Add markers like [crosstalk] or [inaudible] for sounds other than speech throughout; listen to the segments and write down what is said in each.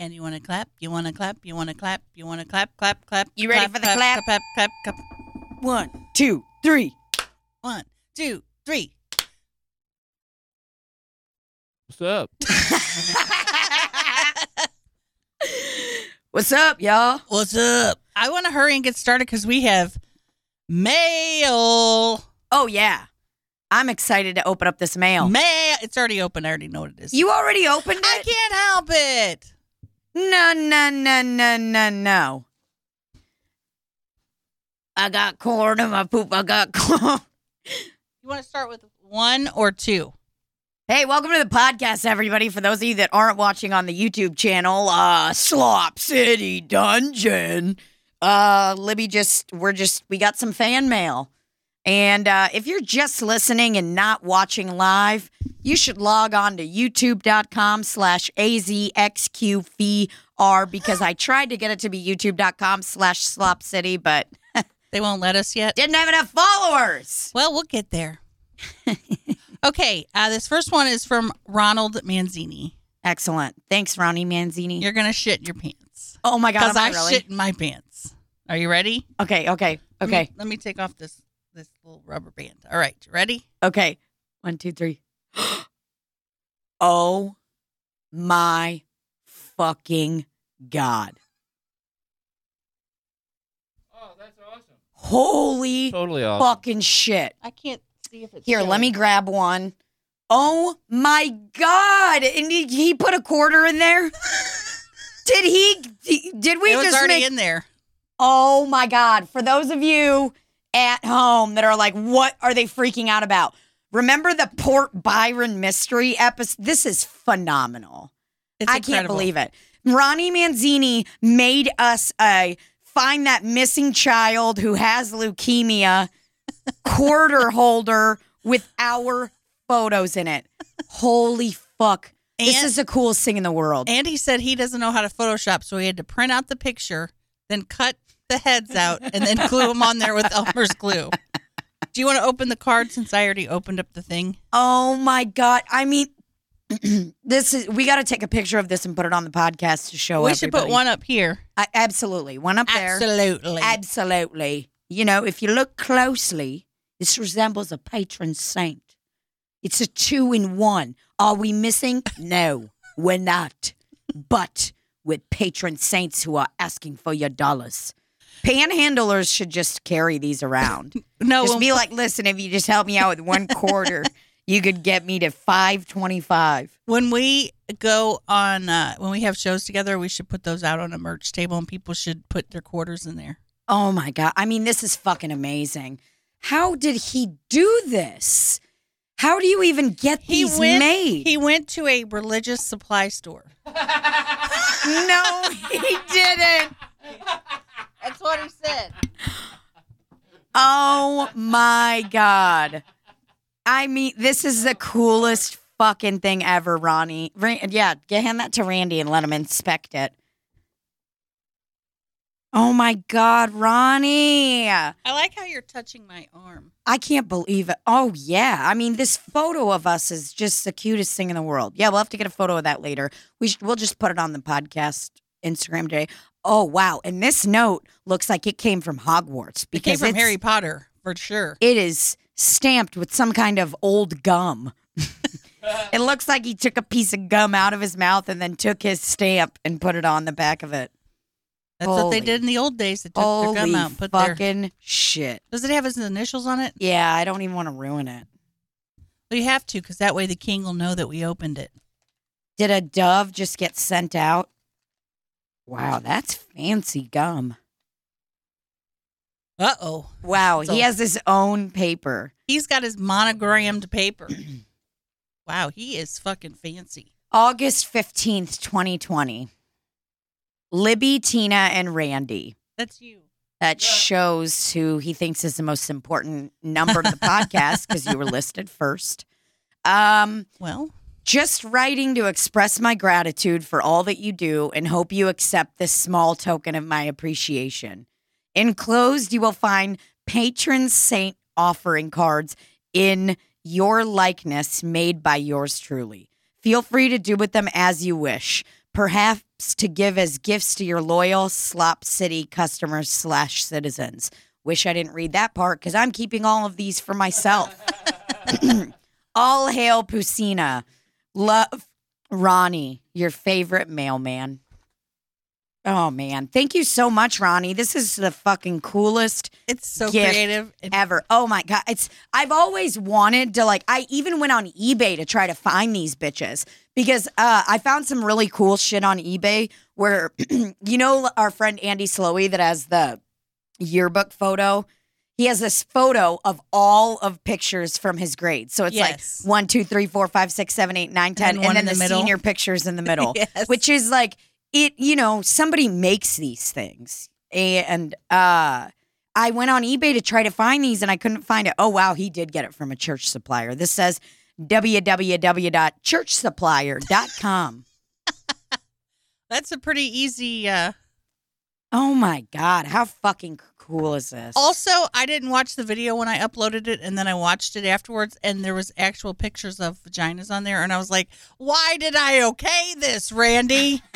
And you want to clap? You want to clap? You want to clap? You want to clap? Clap, clap. You ready for the clap? Clap, clap, clap. One, two, three. One, two, three. What's up? [laughs] What's up, y'all? What's up? I want to hurry and get started because we have mail. Oh yeah, I'm excited to open up this mail. Mail. It's already open. I already know what it is. You already opened it? I can't help it. No, no, no, no, no, no. I got corn in my poop. I got [laughs] corn. You want to start with one or two? Hey, welcome to the podcast, everybody. For those of you that aren't watching on the YouTube channel, uh, Slop City Dungeon. Uh, Libby just, we're just, we got some fan mail. And uh, if you're just listening and not watching live, you should log on to youtube.com slash AZXQVR because I tried to get it to be youtube.com slash Slop City, but [laughs] They won't let us yet. didn't have enough followers. Well, we'll get there. [laughs] okay, uh, this first one is from Ronald Manzini. Excellent. Thanks, Ronnie Manzini. You're gonna shit your pants oh my God, because I I really? shit in my pants. Are you ready? Okay, okay, Let me- okay, Let me, take off this this little rubber band. All right, you ready? okay. One, two, three. [gasps] oh my fucking God. Oh, that's awesome. Holy Totally awesome. fucking shit. I can't see if it's Here, let me grab one. Oh my God. And he, he put a quarter in there? [laughs] did he? Did we It was just already make in there. Oh my God. For those of you at home that are like, what are they freaking out about? Remember the Port Byron mystery episode? This is phenomenal. It's I can't believe it. Ronnie Manzini made us a find that missing child who has leukemia [laughs] quarter holder with our photos in it. Holy fuck. this is the coolest thing in the world. And he said he doesn't know how to Photoshop, so he had to print out the picture, then cut the heads out, and then glue them on there with [laughs] Elmer's glue. Do you want to open the card since I already opened up the thing? Oh my god! I mean, [clears throat] this is we got to take a picture of this and put it on the podcast to show. we should put one up here. I, absolutely, one up there. Absolutely. Absolutely. You know, if you look closely, this resembles a patron saint. It's a two in one. Are we missing? No, we're not. But with patron saints who are asking for your dollars. Panhandlers should just carry these around. [laughs] no, just be like, listen, if you just help me out with one quarter, [laughs] you could get me to five twenty-five. when we go on, uh, when we have shows together, we should put those out on a merch table, and people should put their quarters in there. Oh my god! I mean, this is fucking amazing. How did he do this? How do you even get He these went. made? He went to a religious supply store. [laughs] no, he didn't. That's what he said. Oh my god! I mean, this is the coolest fucking thing ever, Ronnie. Ra- yeah, get hand that to Randy and let him inspect it. Oh my god, Ronnie! I like how you're touching my arm. I can't believe it. Oh yeah, I mean, this photo of us is just the cutest thing in the world. Yeah, we'll have to get a photo of that later. We should, we'll just put it on the podcast Instagram today. Oh wow, and this note looks like it came from Hogwarts It came from Harry Potter for sure. it is stamped with some kind of old gum. [laughs] it looks like he took a piece of gum out of his mouth and then took his stamp and put it on the back of it. That's what they did in the old days. They took their Holy gum out, and put their. fucking shit! Does it have his initials on it? Yeah, I don't even want to ruin it. Well, you have to, because that way the king will know that we opened it. Did a dove just get sent out? Wow, that's fancy gum. Uh oh. Wow, So- he has his own paper. He's got his monogrammed paper. [clears throat] wow, he is fucking fancy. August 15th, 2020. Libby, Tina, and Randy. That's you. That shows who he thinks is the most important number to the [laughs] podcast because you were listed first. Um, Well, just writing to express my gratitude for all that you do and hope you accept this small token of my appreciation. Enclosed, you will find patron saint offering cards in your likeness made by yours truly. Feel free to do with them as you wish. perhaps to give as gifts to your loyal Slop City customers slash citizens. Wish I didn't read that part because I'm keeping all of these for myself. [clears throat] all hail Pusina. Love Ronnie, your favorite mailman. Oh man, thank you so much, Ronnie. This is the fucking coolest It's so creative. ever. Oh my god, it's I've always wanted to like I even went on eBay to try to find these bitches because uh I found some really cool shit on eBay where [clears throat] you know our friend Andy Slowy that has the yearbook photo. He has this photo of all of pictures from his grades. So it's Yes. like one, two, three, four, five, six, seven, eight, nine, ten, then and one then the, the senior pictures in the [laughs] middle Yes. which is like it you know somebody makes these things and uh i went on ebay to try to find these and i couldn't find it oh wow he did get it from a church supplier this says www.churchsupplier.com [laughs] That's a pretty easy. Uh, oh my god how fucking cool is this also, I didn't watch the video when I uploaded it, and then I watched it afterwards, and there was actual pictures of vaginas on there, and I was like, "Why did I okay this, Randy? [laughs]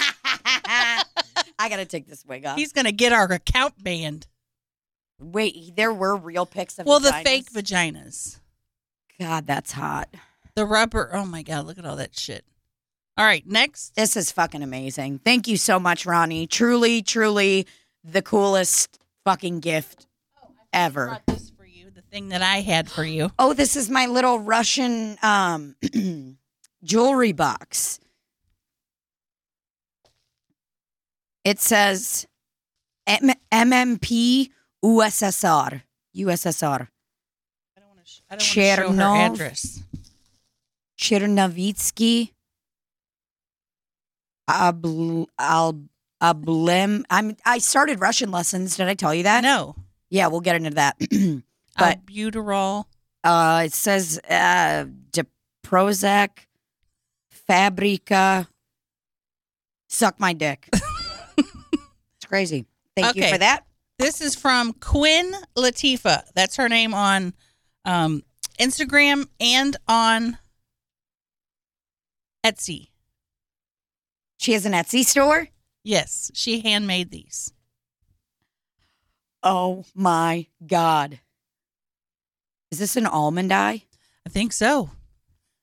i gotta take this wig off He's gonna get our account banned." wait there were real pics of Well, the fake vaginas, god that's hot the rubber. Oh my god, look at all that shit. All right, next. This is fucking amazing. Thank you so much, Ronnie. Truly, truly the coolest fucking gift ever. this for you, the thing that I had for you. [gasps] Oh, this is my little Russian um [clears throat] jewelry box. It says M- MMP USSR. USSR. I don't want to. I don't want show her address. Chernovitsky. Abl- Al- Ablem. I'm I started Russian lessons. Did I tell you that? No, Yeah, we'll get into that. [clears throat] But- albuterol. Uh, it says uh, De Prozac, Fabrica. Suck my dick. [laughs] it's crazy. Thank you for that. This is from Quinn Latifa. That's her name on um, Instagram and on Etsy. She has an Etsy store. Yes, she handmade these. Oh my god! Is this an almond eye? I think so.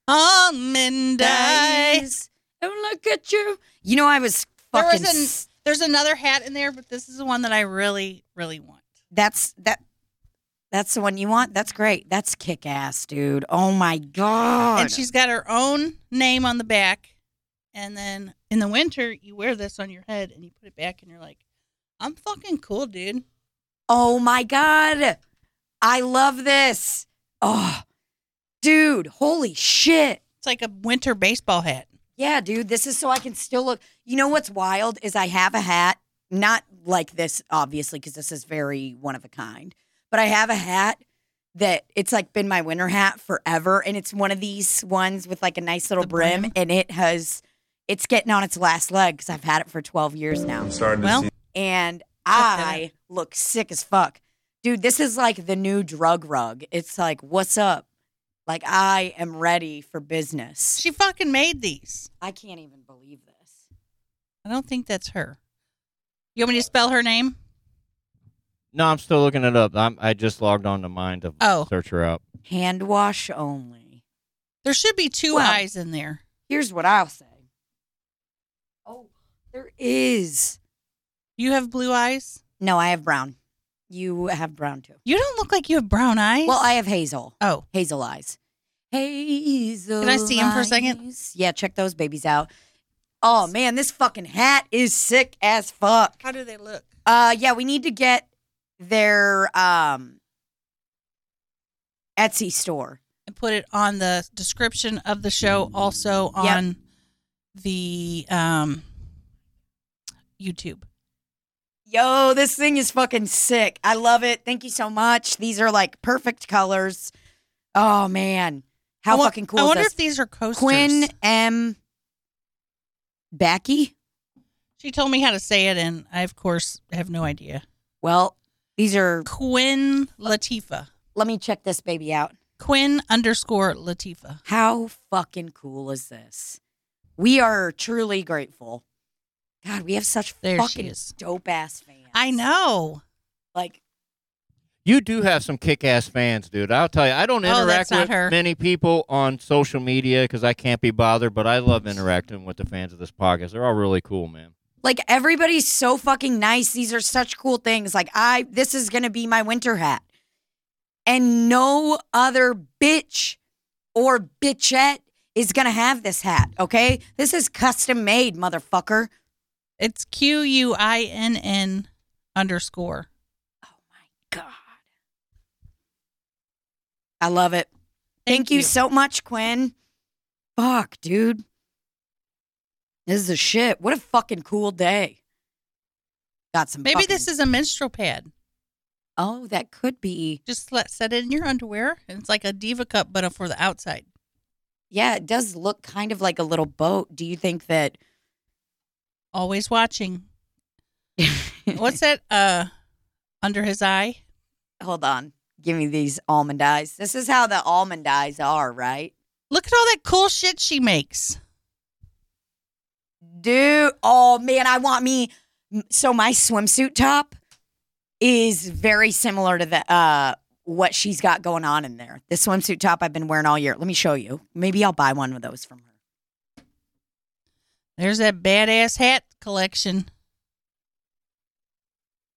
Almond eye. Eyes. Oh, look at you. You know, I was There fucking. was an- s- There's another hat in there, but this is the one that I really, really want. that's that. That's the one you want. That's great. That's kick ass, dude. Oh my god! And she's got her own name on the back. And then in the winter, you wear this on your head and you put it back, and you're like, I'm fucking cool, dude. Oh my God. I love this. Oh, dude. Holy shit. It's like a winter baseball hat. Yeah, dude. This is so I can still look. You know what's wild is I have a hat, not like this, obviously, because this is very one of a kind, but I have a hat that it's like been my winter hat forever. And it's one of these ones with like a nice little brim, brim? and it has, it's getting on its last leg because I've had it for 12 years now. I'm starting to Well, see. and I look sick as fuck. Dude, this is like the new drug rug. It's like, what's up? Like, I am ready for business. She fucking made these. I can't even believe this. I don't think that's her. You want me to spell her name? No, I'm still looking it up. I'm, I just logged on to mine to Oh. search her out. Hand wash only. There should be two Well- eyes in there. Here's what I'll say. There is. You have blue eyes? No, I have brown. You have brown too. You don't look like you have brown eyes. Well, I have hazel. Oh, Hazel eyes. Hazel. Can I see him for a second? eyes. Yeah, check those babies out. Oh man, this fucking hat is sick as fuck. how do they look? Uh yeah, we need to get their um Etsy store. And put it on the description of the show, also Yep. on the um, YouTube. Yo, this thing is fucking sick. I love it. Thank you so much. These are like perfect colors. Oh man. How fucking cool I is wonder if these are coasters. Quinn M Backy? She told me how to say it, and I, of course, have no idea. Well, these are Quinn Latifa. let me check this baby out. Quinn underscore Latifa. How fucking cool is this? We are truly grateful. God, we have such There she fucking is. dope ass fans. I know. Like, You do have some kick-ass fans, dude. I'll tell you. I don't Oh, that's interact not with her. many people on social media because I can't be bothered. But I love interacting with the fans of this podcast. They're all really cool, man. like everybody's so fucking nice. These are such cool things. Like, I, this is gonna be my winter hat, and no other bitch or bitchette is gonna have this hat. Okay, this is custom made, motherfucker. It's Q U I N N underscore. Oh my God, I love it. Thank, you. so much, Quinn. Fuck, dude. This is a shit. What a fucking cool day. Got some. Maybe this is a menstrual pad. Oh, that could be. Just let set it in your underwear. It's like a diva cup, but for the outside. Yeah, it does look kind of like a little boat. Do you think that? Always watching. [laughs] What's that? Uh, under his eye. Hold on. Give me these almond eyes. This is how the almond eyes are, right? Look at all that cool shit she makes. Dude, oh man, I want me. So my swimsuit top is very similar to the uh what she's got going on in there. The swimsuit top I've been wearing all year. Let me show you. Maybe I'll buy one of those from her. There's that badass hat collection.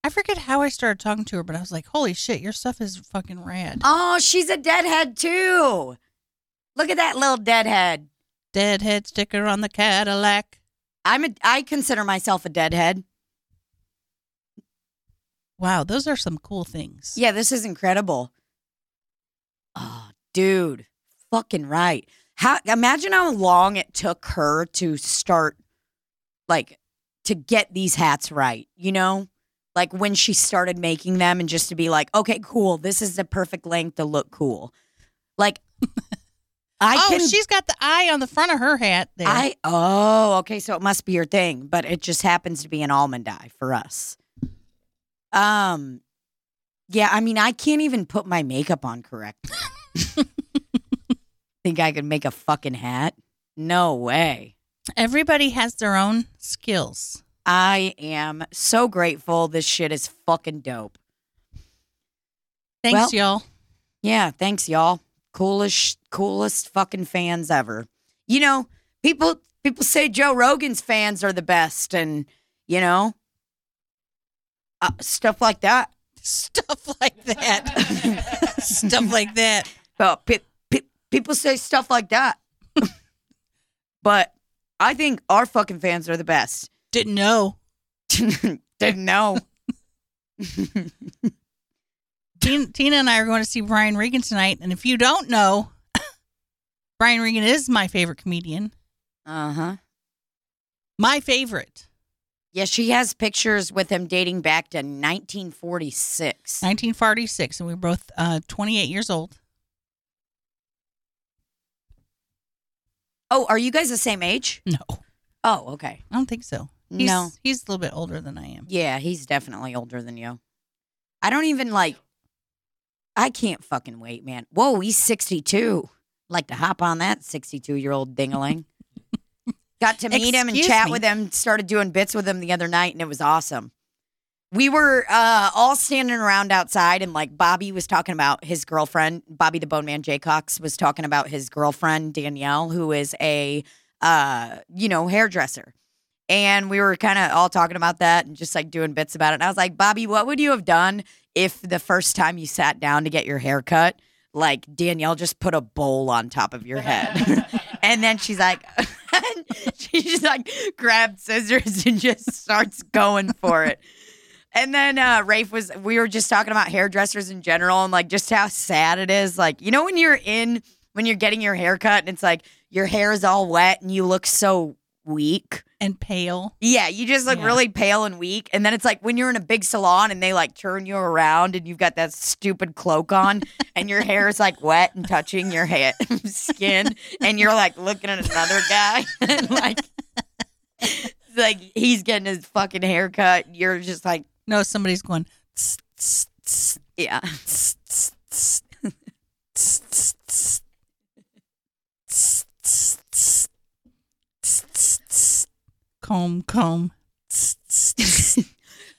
I forget how I started talking to her, but I was like, "Holy shit, your stuff is fucking rad." Oh, she's a deadhead too. Look at that little deadhead. Deadhead sticker on the Cadillac. I'm a I consider myself a deadhead. Wow, those are some cool things. Yeah, this is incredible. Oh, dude, fucking right. How imagine how long it took her to start like to get these hats right, you know? Like when she started making them and just to be like, "Okay, cool. This is the perfect length to look cool." Like [laughs] I oh, can she's got the eye on the front of her hat there. I oh, okay, so it must be your thing, but it just happens to be an almond eye for us. Um yeah, I mean I can't even put my makeup on correct. [laughs] Think I could make a fucking hat? No way. Everybody has their own skills. I am so grateful. This shit is fucking dope. Thanks, Well- y'all. Yeah, thanks y'all. Coolest coolest fucking fans ever. You know, people people say Joe Rogan's fans are the best and you know uh, stuff like that. [laughs] Stuff like that. [laughs] Stuff like that. Pe- people say stuff like that. [laughs] but I think our fucking fans are the best. Didn't know. [laughs] Didn't know. [laughs] Tina, Tina and I are going to see Brian Regan tonight, and if you don't know, [coughs] Brian Regan is my favorite comedian. Uh-huh. My favorite. Yeah, she has pictures with him dating back to 1946. 1946, and we we're both uh, 28 years old. Oh, are you guys the same age? No, Oh, okay. I don't think so. He's, No. he's a little bit older than I am. Yeah, he's definitely older than you. I don't even like. I can't fucking wait, man. Whoa, he's 62. Like to hop on that 62 year old dingaling. [laughs] Got to meet him and Excuse chat me. with him, started doing bits with him the other night, and it was awesome. We were uh, all standing around outside, and like Bobby was talking about his girlfriend, Bobby the Bone Man Jaycox was talking about his girlfriend, Danielle, who is a, uh, you know, hairdresser. And we were kind of all talking about that and just like doing bits about it. And I was like, Bobby, what would you have done if the first time you sat down to get your hair cut, like Danielle just put a bowl on top of your head? [laughs] and then she's like, [laughs] she just like grabbed scissors and just starts going for it. And then uh, Rafe was, we were just talking about hairdressers in general and like just how sad it is. Like, you know, when you're in, when you're getting your hair cut and it's like your hair is all wet and you look so weak. And pale. Yeah, you just look Yeah. really pale and weak. And then it's like when you're in a big salon and they like turn you around and you've got that stupid cloak on [laughs] and your hair is like wet and touching your head [laughs] skin and you're like looking at another guy [laughs] and like like he's getting his fucking haircut. You're just like, no, somebody's going. Yeah. comb, comb.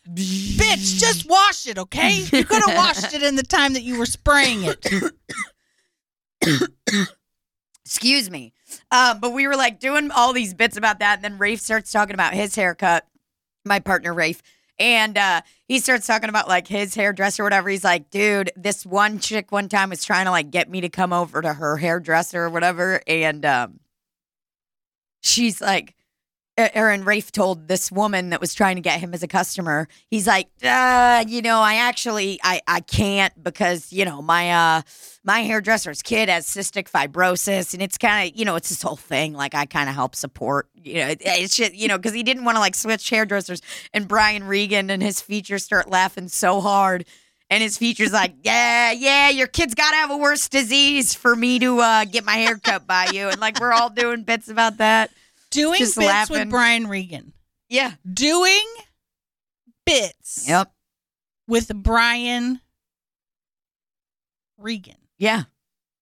Bitch, just wash it, okay? You could have washed it in the time that you were spraying it. Excuse me. Uh, but we were like doing all these bits about that. And then Rafe starts talking about his haircut, my partner Rafe. And uh, he starts talking about like his hairdresser or whatever. He's like, dude, this one chick one time was trying to like get me to come over to her hairdresser or whatever. And um, she's like, Aaron Rafe told this woman that was trying to get him as a customer, he's like, uh, you know, I actually I I can't because, you know, my uh my hairdresser's kid has cystic fibrosis and it's kind of, you know, it's this whole thing like I kind of help support, you know, it's just, you know, cuz he didn't want to like switch hairdressers and Brian Regan and his features start laughing so hard and his features like, [laughs] yeah, yeah, your kid's got to have a worse disease for me to uh, get my hair cut by you. And like, we're all doing bits about that. Doing bits laughing. with Brian Regan. Yeah. Doing bits Yep. with Brian Regan. Yeah.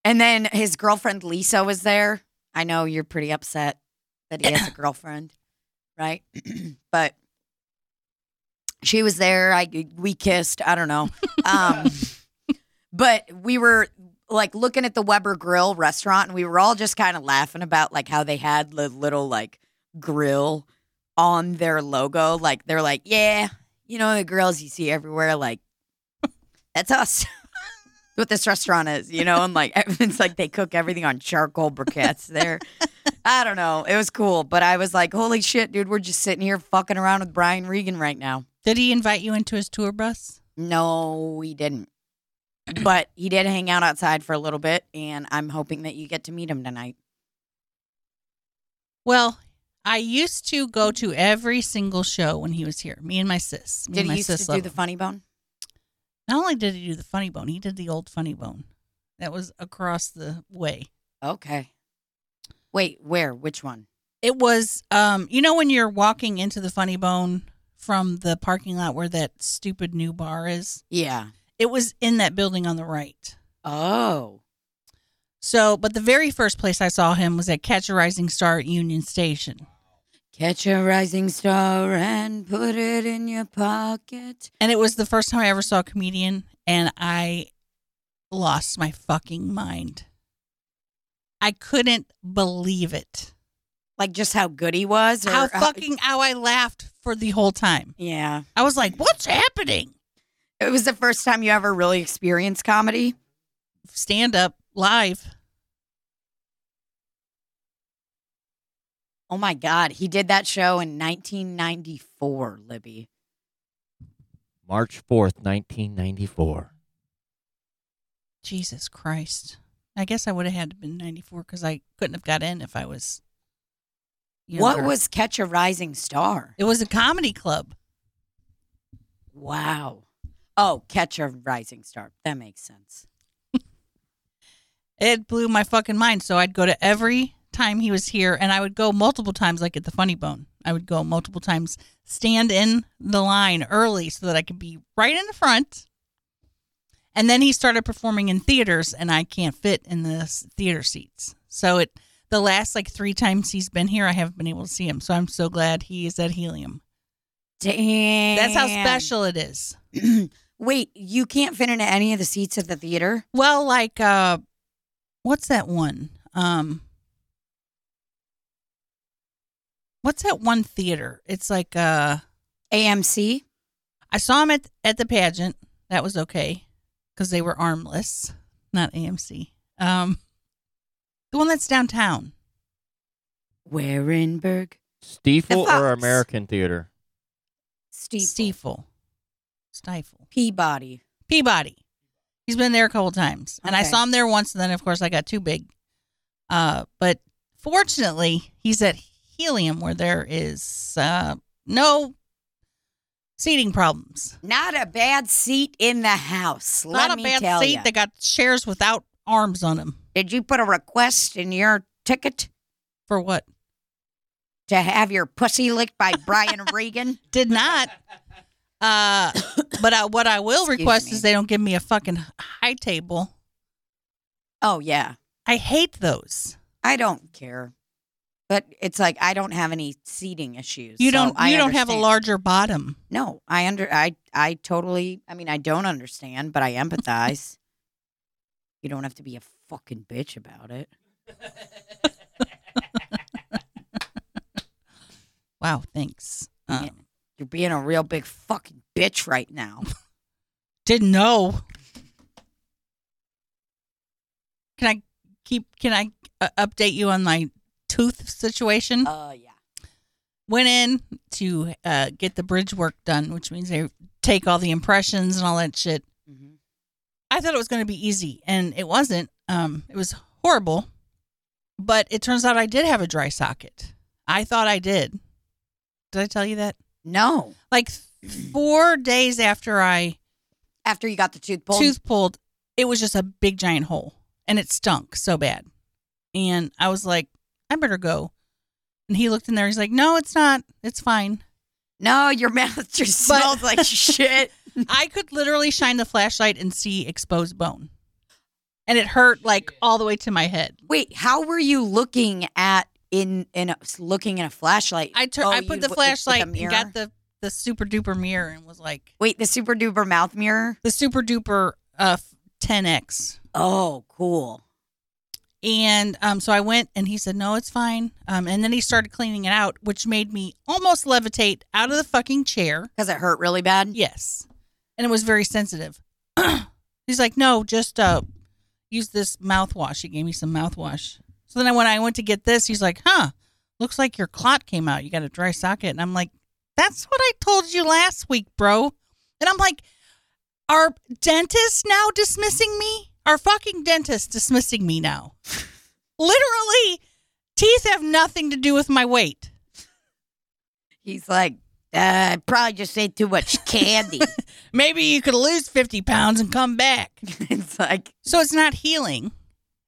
And then his girlfriend Lisa was there. I know you're pretty upset that he has a [coughs] girlfriend, right? [clears throat] but she was there. I we kissed. I don't know. [laughs] Um, but we were like looking at the Weber Grill restaurant, and we were all just kind of laughing about like how they had the little like grill on their logo. Like they're like, yeah, you know the grills you see everywhere. Like that's us. [laughs] what this restaurant is, you know, and like [laughs] it's like they cook everything on charcoal briquettes there. I don't know. It was cool, but I was like, holy shit, dude, we're just sitting here fucking around with Brian Regan right now. Did he invite you into his tour bus? No, we didn't. But he did hang out outside for a little bit, and I'm hoping that you get to meet him tonight. Well, I used to go to every single show when he was here. Me and my sis. Me Did and my he used sis to do the him. funny bone? Not only did he do the funny bone, he did the old funny bone. That was across the way. Okay. Wait, where? Which one? It was, um, you know, when you're walking into the funny bone from the parking lot where that stupid new bar is. Yeah. It was in that building on the right. Oh. So, but the very first place I saw him was at Catch a Rising Star at Union Station. Catch a rising star and put it in your pocket. And it was the first time I ever saw a comedian, and I lost my fucking mind. I couldn't believe it. Like just how good he was? Or How fucking how I laughed for the whole time. Yeah. I was like, "What's happening?" It was the first time you ever really experienced comedy. Stand up live. Oh my God. He did that show in 1994, Libby. March 4th, 1994. Jesus Christ! I guess I would have had to been ninety four because I couldn't have got in if I was. What was Catch a Rising Star? It was a comedy club. Wow. Oh, Catch a Rising Star. That makes sense. It blew my fucking mind. So I'd go to every time he was here, and I would go multiple times, like at the Funny Bone. I would go multiple times, stand in the line early so that I could be right in the front. And then he started performing in theaters, and I can't fit in the theater seats. So it the last like three times he's been here, I haven't been able to see him. So I'm so glad he is at Helium. Damn. That's how special it is. [clears throat] Wait, you can't fit into any of the seats at the theater? Well, like uh what's that one? Um What's that one theater? It's like uh AMC? I saw him at at the pageant. That was okay cuz they were armless, not AMC. Um the one that's downtown. Warenberg? Stifel The or American Theater? Steve. Stifel. Stifle. Peabody. Peabody. He's been there a couple times, and I saw him there once. And then, of course, I got too big. Uh, but fortunately, he's at Helium, where there is uh, no seating problems. Not a bad seat in the house. Let Not a me bad tell seat. They got chairs without arms on them. Did you put a request in your ticket For what? to have your pussy licked by Brian [laughs] Regan? Did not. Uh, [coughs] but I, what I will request me. is they don't give me a fucking high table. Oh yeah. I hate those. I don't care. But it's like I don't have any seating issues. You don't. I you don't have a larger bottom. No, I under I I totally I mean I don't understand, but I empathize. [laughs] you don't have to be a fucking bitch about it. [laughs] Wow. Thanks. Um, Yeah. You're being a real big fucking bitch right now. [laughs] Didn't know. Can I keep? Can I uh, update you on my tooth situation? uh yeah. Went in to uh, get the bridge work done, which means they take all the impressions and all that shit. Mhm. I thought it was going to be easy, and it wasn't. Um, it was horrible, but it turns out I did have a dry socket. I thought I did. Did I tell you that? No. Like four days after I After you got the tooth pulled. tooth pulled, it was just a big giant hole, and it stunk so bad. And I was like, I better go. And he looked in there. He's like, No, it's not. It's fine. No, your [laughs] mouth just But- smells like [laughs] shit. I could literally shine the flashlight and see exposed bone. And it hurt like all the way to my head. Wait, how were you looking at in in a, looking in a flashlight? I tur- Oh, I put the w- flashlight and got the the super duper mirror and was like Wait, the super duper mouth mirror. the super duper uh 10x. Oh, cool. And um, so I went and he said, no, it's fine. Um, and then he started cleaning it out, which made me almost levitate out of the fucking chair. Because it hurt really bad. Yes. And it was very sensitive. [clears throat] He's like, no, just uh, use this mouthwash. He gave me some mouthwash. So then when I went to get this, he's like, huh, looks like your clot came out. You got a dry socket. And I'm like, that's what I told you last week, bro. And I'm like, are dentists now dismissing me? Are fucking dentists dismissing me now? [laughs] Literally, teeth have nothing to do with my weight. He's like, uh, I probably just ate too much [laughs] candy. Maybe you could lose 50 pounds and come back. [laughs] it's like, So it's not healing.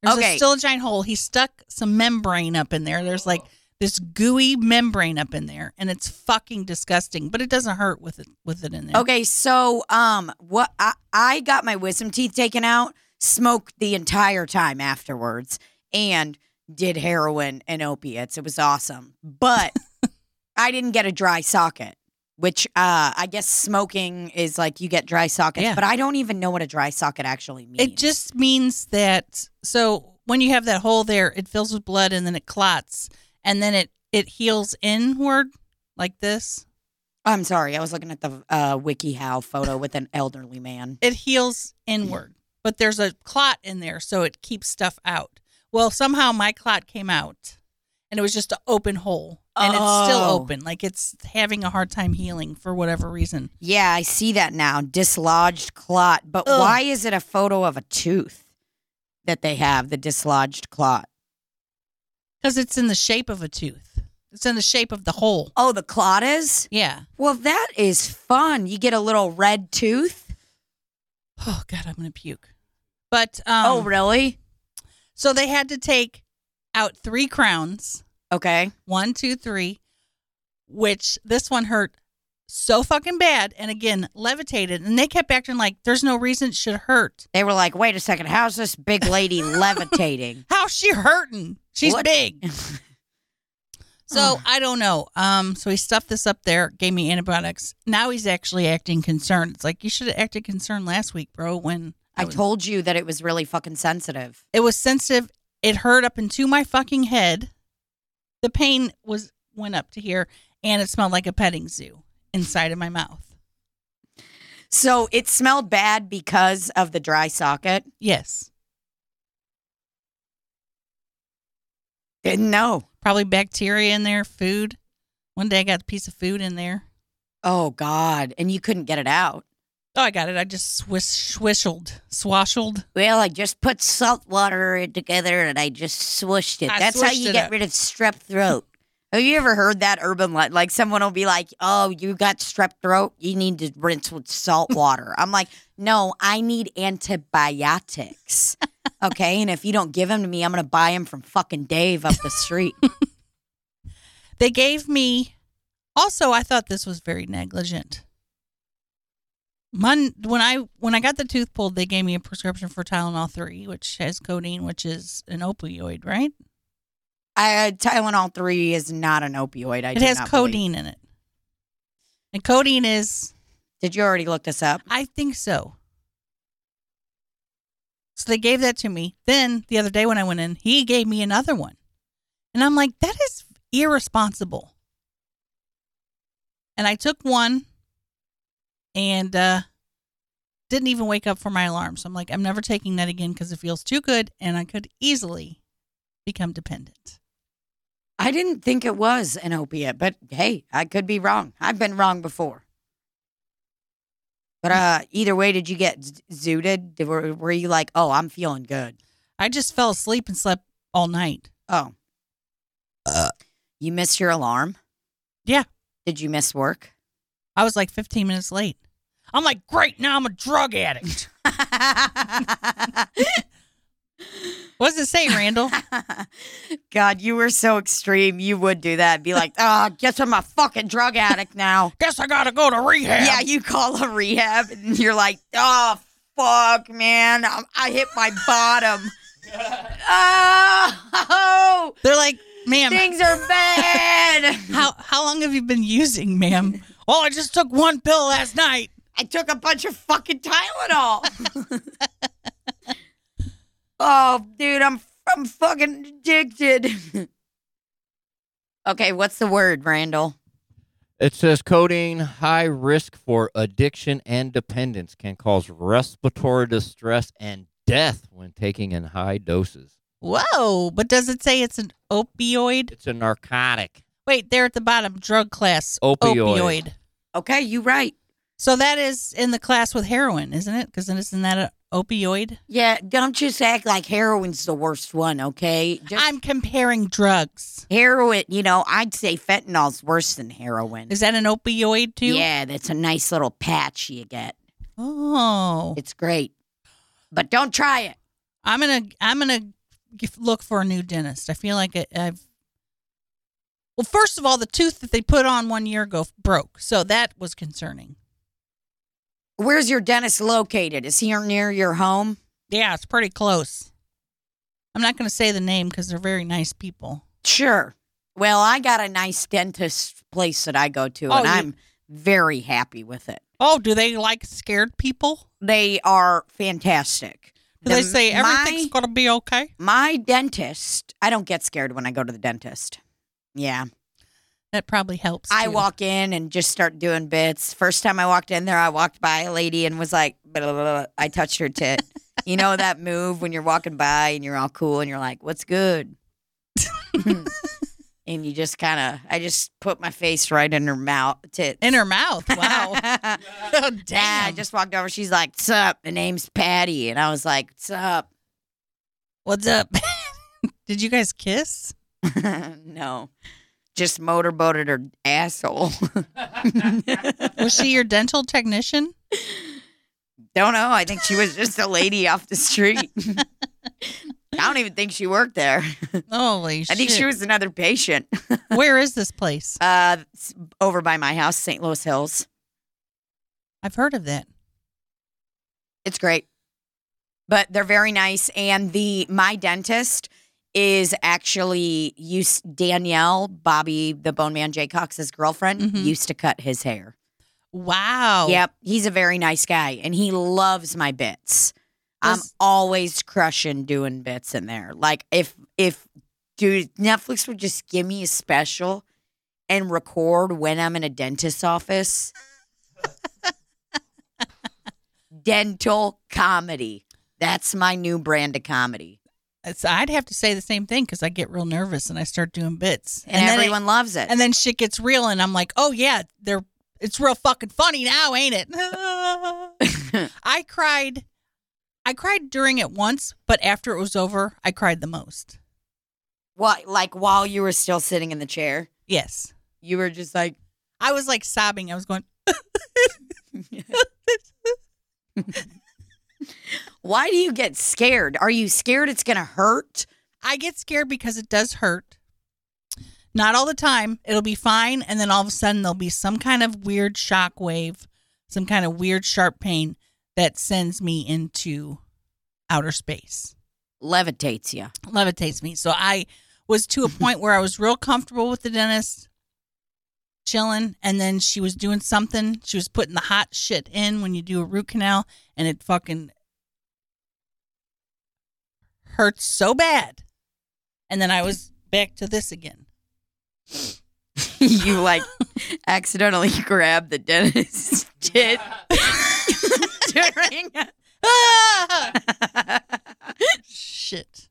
There's Okay. a, still a giant hole. He stuck some membrane up in there. There's like this gooey membrane up in there, and it's fucking disgusting. But it doesn't hurt with it with it in there. okay, so um, what I, I got my wisdom teeth taken out, smoked the entire time afterwards, and did heroin and opiates. It was awesome, but [laughs] I didn't get a dry socket. Which uh, I guess smoking is like you get dry sockets, Yeah. but I don't even know what a dry socket actually means. It just means that so when you have that hole there, it fills with blood and then it clots, and then it it heals inward like this. I'm sorry, I was looking at the uh, WikiHow photo with an elderly man. It heals inward, but there's a clot in there, so it keeps stuff out. Well, somehow my clot came out, and it was just an open hole, and it's still Oh. open, like it's having a hard time healing for whatever reason. Yeah, I see that now. Dislodged clot. But Ugh. why is it a photo of a tooth that they have, the dislodged clot? Because it's in the shape of a tooth. It's in the shape of the hole. Oh, the clot is? Yeah. Well, that is fun. You get a little red tooth. Oh God, I'm gonna puke. But um, oh, really? so they had to take out three crowns. Okay. One, two, three. Which this one hurt so fucking bad, and again levitated, and they kept acting like there's no reason it should hurt. They were like, wait a second, how's this big lady [laughs] levitating? How's she hurting? She's What? big. [laughs] So I don't know. Um, so he stuffed this up there, gave me antibiotics. Now he's actually acting concerned. It's like you should have acted concerned last week, bro. When I was- told you that it was really fucking sensitive. it was sensitive. It hurt up into my fucking head. The pain was went up to here, and it smelled like a petting zoo inside of my mouth. So it smelled bad because of the dry socket. Yes, Didn't know. probably bacteria in there, food. One day I got a piece of food in there. Oh, God. And you couldn't get it out. Oh, I got it. I just swish, swishled, swashled. Well, I just put salt water together and I just swished it. I That's how you get up. rid of strep throat. [laughs] Have you ever heard that urban le- like someone will be like, "Oh, you got strep throat. You need to rinse with salt [laughs] water." I'm like, "No, I need antibiotics." [laughs] Okay, and if you don't give them to me, I'm gonna buy them from fucking Dave up the street. They gave me. Also, I thought this was very negligent. When I when I got the tooth pulled, they gave me a prescription for Tylenol three, which has codeine, which is an opioid, right? I, uh, Tylenol three is not an opioid. I it has not believe. codeine in it. And codeine is, Did you already look this up? I think so. So they gave that to me. Then the other day when I went in, he gave me another one. And I'm like, that is irresponsible. And I took one and uh, didn't even wake up for my alarm. So I'm like, I'm never taking that again because it feels too good and I could easily become dependent. I didn't think it was an opiate, but hey, I could be wrong. I've been wrong before. But uh, either way, did you get zooted? Did, were, were you like, oh, I'm feeling good? I just fell asleep and slept all night. Oh. You missed your alarm? Yeah. Did you miss work? I was like 15 minutes late. I'm like, great, now I'm a drug addict. [laughs] What does it say, Randall? God, you were so extreme. You would do that. Be like, oh, guess I'm a fucking drug addict now. Guess I gotta go to rehab. Yeah, you call a rehab and you're like, oh, fuck, man. I, I hit my bottom. [laughs] oh, They're like, ma'am, things are bad. [laughs] how how long have you been using, ma'am? Oh, I just took one pill last night. I took a bunch of fucking Tylenol. [laughs] oh, dude, I'm I'm fucking addicted. [laughs] okay, what's the word, Randall? It says codeine, high risk for addiction and dependence, can cause respiratory distress and death when taking in high doses. Whoa, but does it say it's an opioid? It's a narcotic. Wait, there at the bottom, drug class Opioid. Okay, you right. So that is in the class with heroin, isn't it? Because isn't that an opioid? Yeah, don't just act like heroin's the worst one, okay? Just I'm comparing drugs. heroin, you know, I'd say fentanyl's worse than heroin. Is that an opioid too? Yeah, that's a nice little patch you get. Oh, It's great. But don't try it. I'm gonna I'm gonna g- look for a new dentist. I feel like I- I've. Well, first of all, the tooth that they put on one year ago broke, so that was concerning. Where's your dentist located? Is he near your home? Yeah, it's pretty close. I'm not going to say the name because they're very nice people. Sure. Well, I got a nice dentist place that I go to, Oh, and you- I'm very happy with it. Oh, do they like scared people? They are fantastic. Do they say everything's going to be okay? my dentist? I don't get scared when I go to the dentist. Yeah, That probably helps. I too. walk in and just start doing bits. First time I walked in there, I walked by a lady and was like, blah, blah, blah. I touched her tit. [laughs] you know that move when you're walking by and you're all cool and you're like, "What's good?" [laughs] and you just kind of, I just put my face right in her mouth, tit. in her mouth. Wow. [laughs] oh, Yeah, damn. I just walked over. She's like, "What's up?" The name's Patty, and I was like, "What's up?" What's up? Did you guys kiss? no, just motorboated her asshole. [laughs] Was she your dental technician? Don't know. I think she was just a lady off the street. [laughs] I don't even think she worked there. Holy shit. I think she was another patient. [laughs] Where is this place? Uh, over by my house, St. Louis Hills. I've heard of that. It's great, but they're very nice. And the my dentist is actually used Danielle Bobby, the Bone Man Jay Cox's girlfriend, Mhm. used to cut his hair. Wow. Yep, he's a very nice guy, and he loves my bits. I'm always crushing doing bits in there. Like if if dude Netflix would just give me a special and record when I'm in a dentist's office. [laughs] Dental comedy. That's my new brand of comedy. It's, I'd have to say the same thing because I get real nervous and I start doing bits. And, it- everyone loves it. and then shit gets real and I'm like, oh yeah, they're it's real fucking funny now, ain't it? [laughs] I cried I cried during it once, but after it was over, I cried the most. what like while you were still sitting in the chair, Yes. you were just like I was like sobbing. I was going, [laughs] [laughs] Why do you get scared? Are you scared it's going to hurt? I get scared because it does hurt. Not all the time. It'll be fine. And then all of a sudden, there'll be some kind of weird shock wave, some kind of weird sharp pain that sends me into outer space, Levitates you. levitates me. So I, was to a [laughs] point where I was real comfortable with the dentist, chilling, and then she was doing something. She was putting the hot shit in when you do a root canal, and it fucking hurts so bad. And then I was back to this again. you like [laughs] accidentally grabbed the dentist's [laughs] tit [laughs] during. Ah! Shit.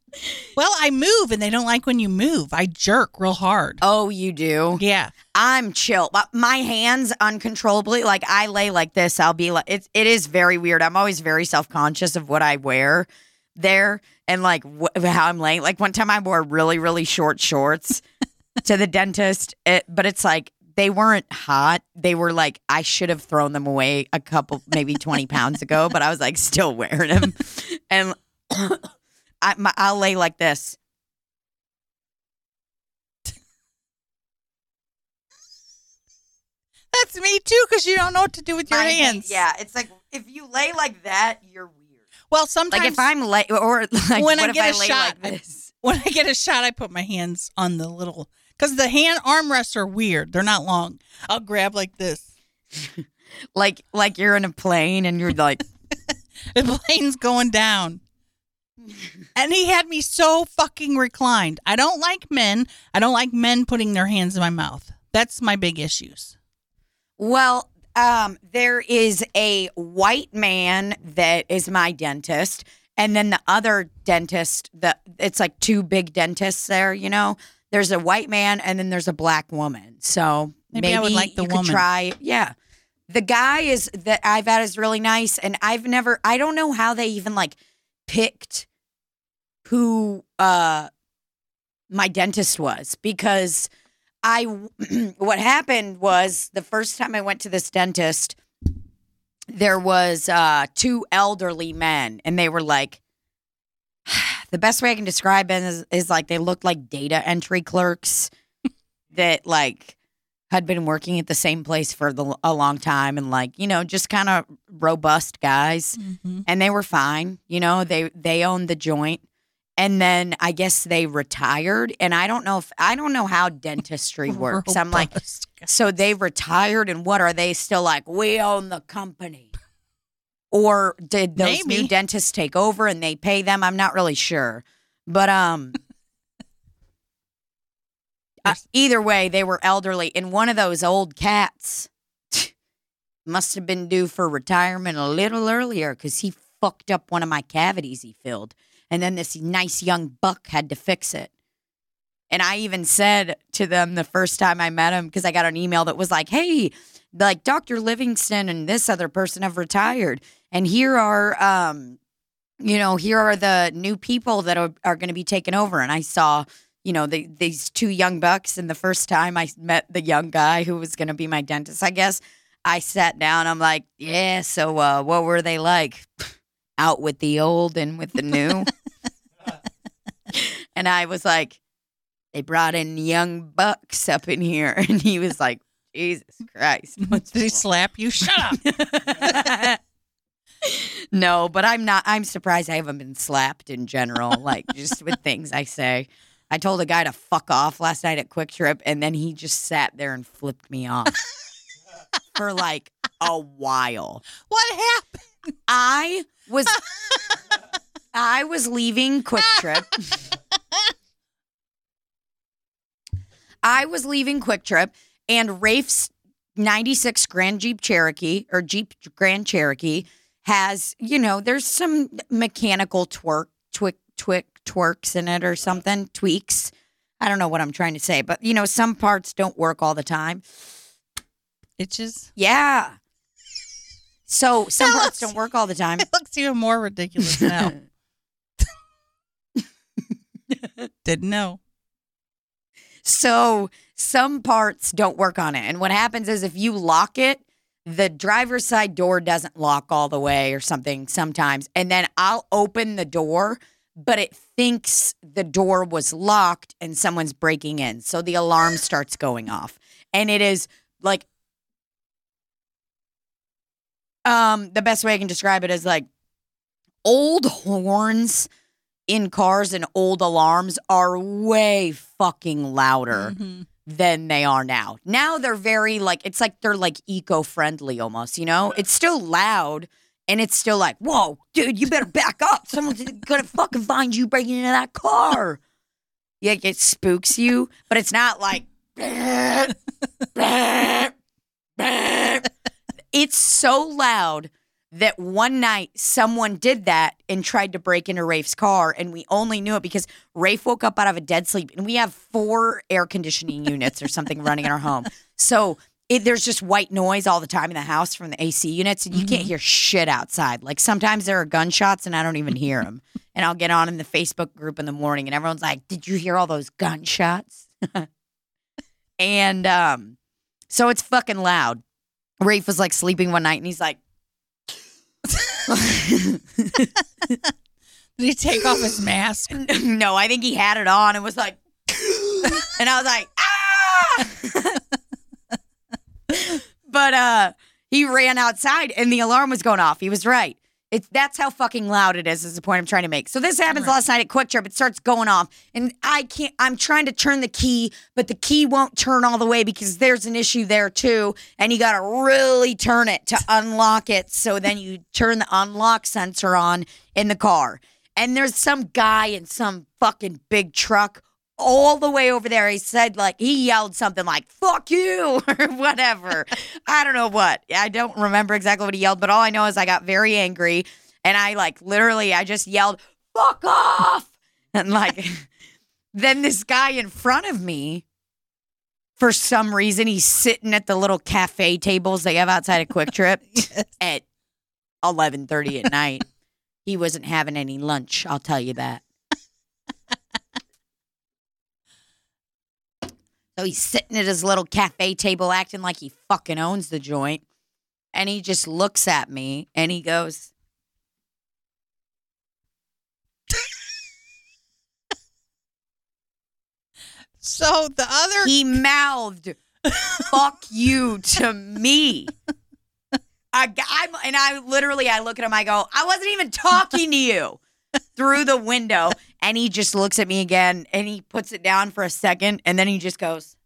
Well, I move and they don't like when you move. I jerk real hard. oh, you do. Yeah. I'm chill. But My hands uncontrollably, like I lay like this. I'll be like, it, it is very weird. I'm always very self conscious of what I wear there and like wh- how I'm laying. Like one time I wore really, really short shorts [laughs] to the dentist, it, but it's like they weren't hot. They were like, I should have thrown them away a couple, maybe 20 pounds ago, but I was like still wearing them. And [coughs] I, my, I'll lay like this. That's me too, because you don't know what to do with your My hands. Yeah, it's like if you lay like that, you're weird. Well, sometimes Like if I'm lay or [laughs] like When I get I a lay shot, like this? when I get a shot, I put my hands on the little because the hand armrests are weird. They're not long. I'll grab like this. [laughs] Like like you're in a plane and you're like [laughs] The plane's going down. And he had me so fucking reclined. I don't like men. I don't like men putting their hands in my mouth. That's my big issues. Well, um, there is a white man that is my dentist, and then the other dentist. The it's like two big dentists there. You know, there's a white man, and then there's a black woman. So Maybe maybe, I would like the you woman. Could try, yeah. The guy is that I've had is really nice, and I've never. I don't know how they even like picked who uh my dentist was because I [clears throat] what happened was the first time I went to this dentist there was uh two elderly men and they were like [sighs] the best way I can describe it is, is like they looked like data entry clerks [laughs] that like had been working at the same place for the, a long time and like you know just kind of robust guys Mm-hmm. and they were fine. You know, they they owned the joint, and then I guess they retired. And I don't know if I don't know how dentistry [laughs] works. I'm like, so they retired, and what are they still like? We own the company, or did those Maybe. new dentists take over and they pay them? I'm not really sure, but um. [laughs] uh, either way, they were elderly, and one of those old cats [laughs] must have been due for retirement a little earlier because he fucked up one of my cavities he filled. And then this nice young buck had to fix it. And I even said to them the first time I met him, because I got an email that was like, hey, like Dr. Livingston and this other person have retired. And here are, um, you know, here are the new people that are, are going to be taking over. And I saw, you know, the, these two young bucks. And the first time I met the young guy who was going to be my dentist, I guess, I sat down. I'm like, yeah, so uh, what were they like? [laughs] Out with the old and with the new. [laughs] and I was like, they brought in young bucks up in here. [laughs] And he was like, Jesus Christ. [laughs] Did he wrong?" slap you? Shut up. [laughs] no, but I'm not. I'm surprised I haven't been slapped in general, like just with things I say. I told a guy to fuck off last night at QuikTrip, and then he just sat there and flipped me off for like a while. what happened? I was I was leaving Quick Trip. I was leaving QuikTrip and Rafe's 96 Grand Jeep Cherokee or Jeep Grand Cherokee has, you know, there's some mechanical twerk twick twick twerks in it or something, tweaks. I don't know what I'm trying to say, but you know, some parts don't work all the time. Itches. Yeah. So some Tell parts us. don't work all the time. [laughs] It looks even more ridiculous now. [laughs] [laughs] Didn't know. So some parts don't work on it. And what happens is if you lock it, the driver's side door doesn't lock all the way or something sometimes. And then I'll open the door, but it thinks the door was locked and someone's breaking in. So the alarm starts going off. And it is like um the best way I can describe it is like old horns in cars and old alarms are way fucking louder Mhm. than they are now. Now they're very like it's like they're like eco-friendly almost, you know? It's still loud and it's still like, "Whoa, dude, you better back up. Someone's [laughs] going to fucking find you breaking into that car." Yeah, it spooks you, but it's not like [laughs] [laughs] it's so loud that one night someone did that and tried to break into Rafe's car, and we only knew it because Rafe woke up out of a dead sleep, and we have four air conditioning [laughs] units or something running in our home. So it, there's just white noise all the time in the house from the AC units, and you can't hear shit outside. Like sometimes there are gunshots, and I don't even hear them. and I'll get on in the Facebook group in the morning, and everyone's like, "Did you hear all those gunshots?" [laughs] and um, so it's fucking loud. Rafe was like sleeping one night, and he's like. Did he take off his mask? [laughs] no, I think he had it on and was like, [laughs] and I was like, ah! [laughs] but uh, he ran outside and the alarm was going off. He was right. It's that's how fucking loud it is. Is the point I'm trying to make. So this happens last night at QuikTrip. It starts going off, and I can't. I'm trying to turn the key, but the key won't turn all the way because there's an issue there too, and you got to really turn it to unlock it. So then you turn the unlock sensor on in the car, and there's some guy in some fucking big truck all the way over there. He said, like, he yelled something like, fuck you, [laughs] or whatever. I don't know what. I don't remember exactly what he yelled, but all I know is I got very angry and I, like, literally, I just yelled, fuck off. [laughs] And, like, [laughs] then this guy in front of me, for some reason, he's sitting at the little cafe tables they have outside of QuikTrip at 11.30 at night. He wasn't having any lunch, I'll tell you that. So he's sitting at his little cafe table acting like he fucking owns the joint. And he just looks at me and he goes, So the other he mouthed, fuck you to me. [laughs] I, I'm, and I literally, I look at him, I go, I wasn't even talking to you through the window. And he just looks at me again and he puts it down for a second and then he just goes,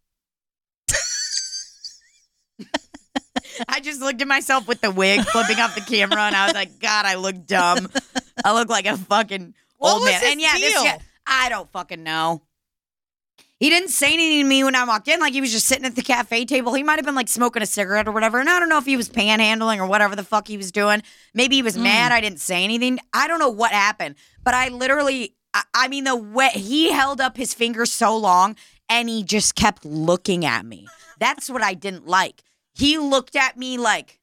[laughs] I just looked at myself with the wig flipping off the camera and I was like, God, I look dumb. I look like a fucking What old man. and yeah, this deal? guy, I don't fucking know. He didn't say anything to me when I walked in. Like he was just sitting at the cafe table. He might have been like smoking a cigarette or whatever. And I don't know if he was panhandling or whatever the fuck he was doing. Maybe he was Mm. mad I didn't say anything. I don't know what happened. But I literally, I, I mean, the way he held up his finger so long and he just kept looking at me. That's what I didn't like. He looked at me like,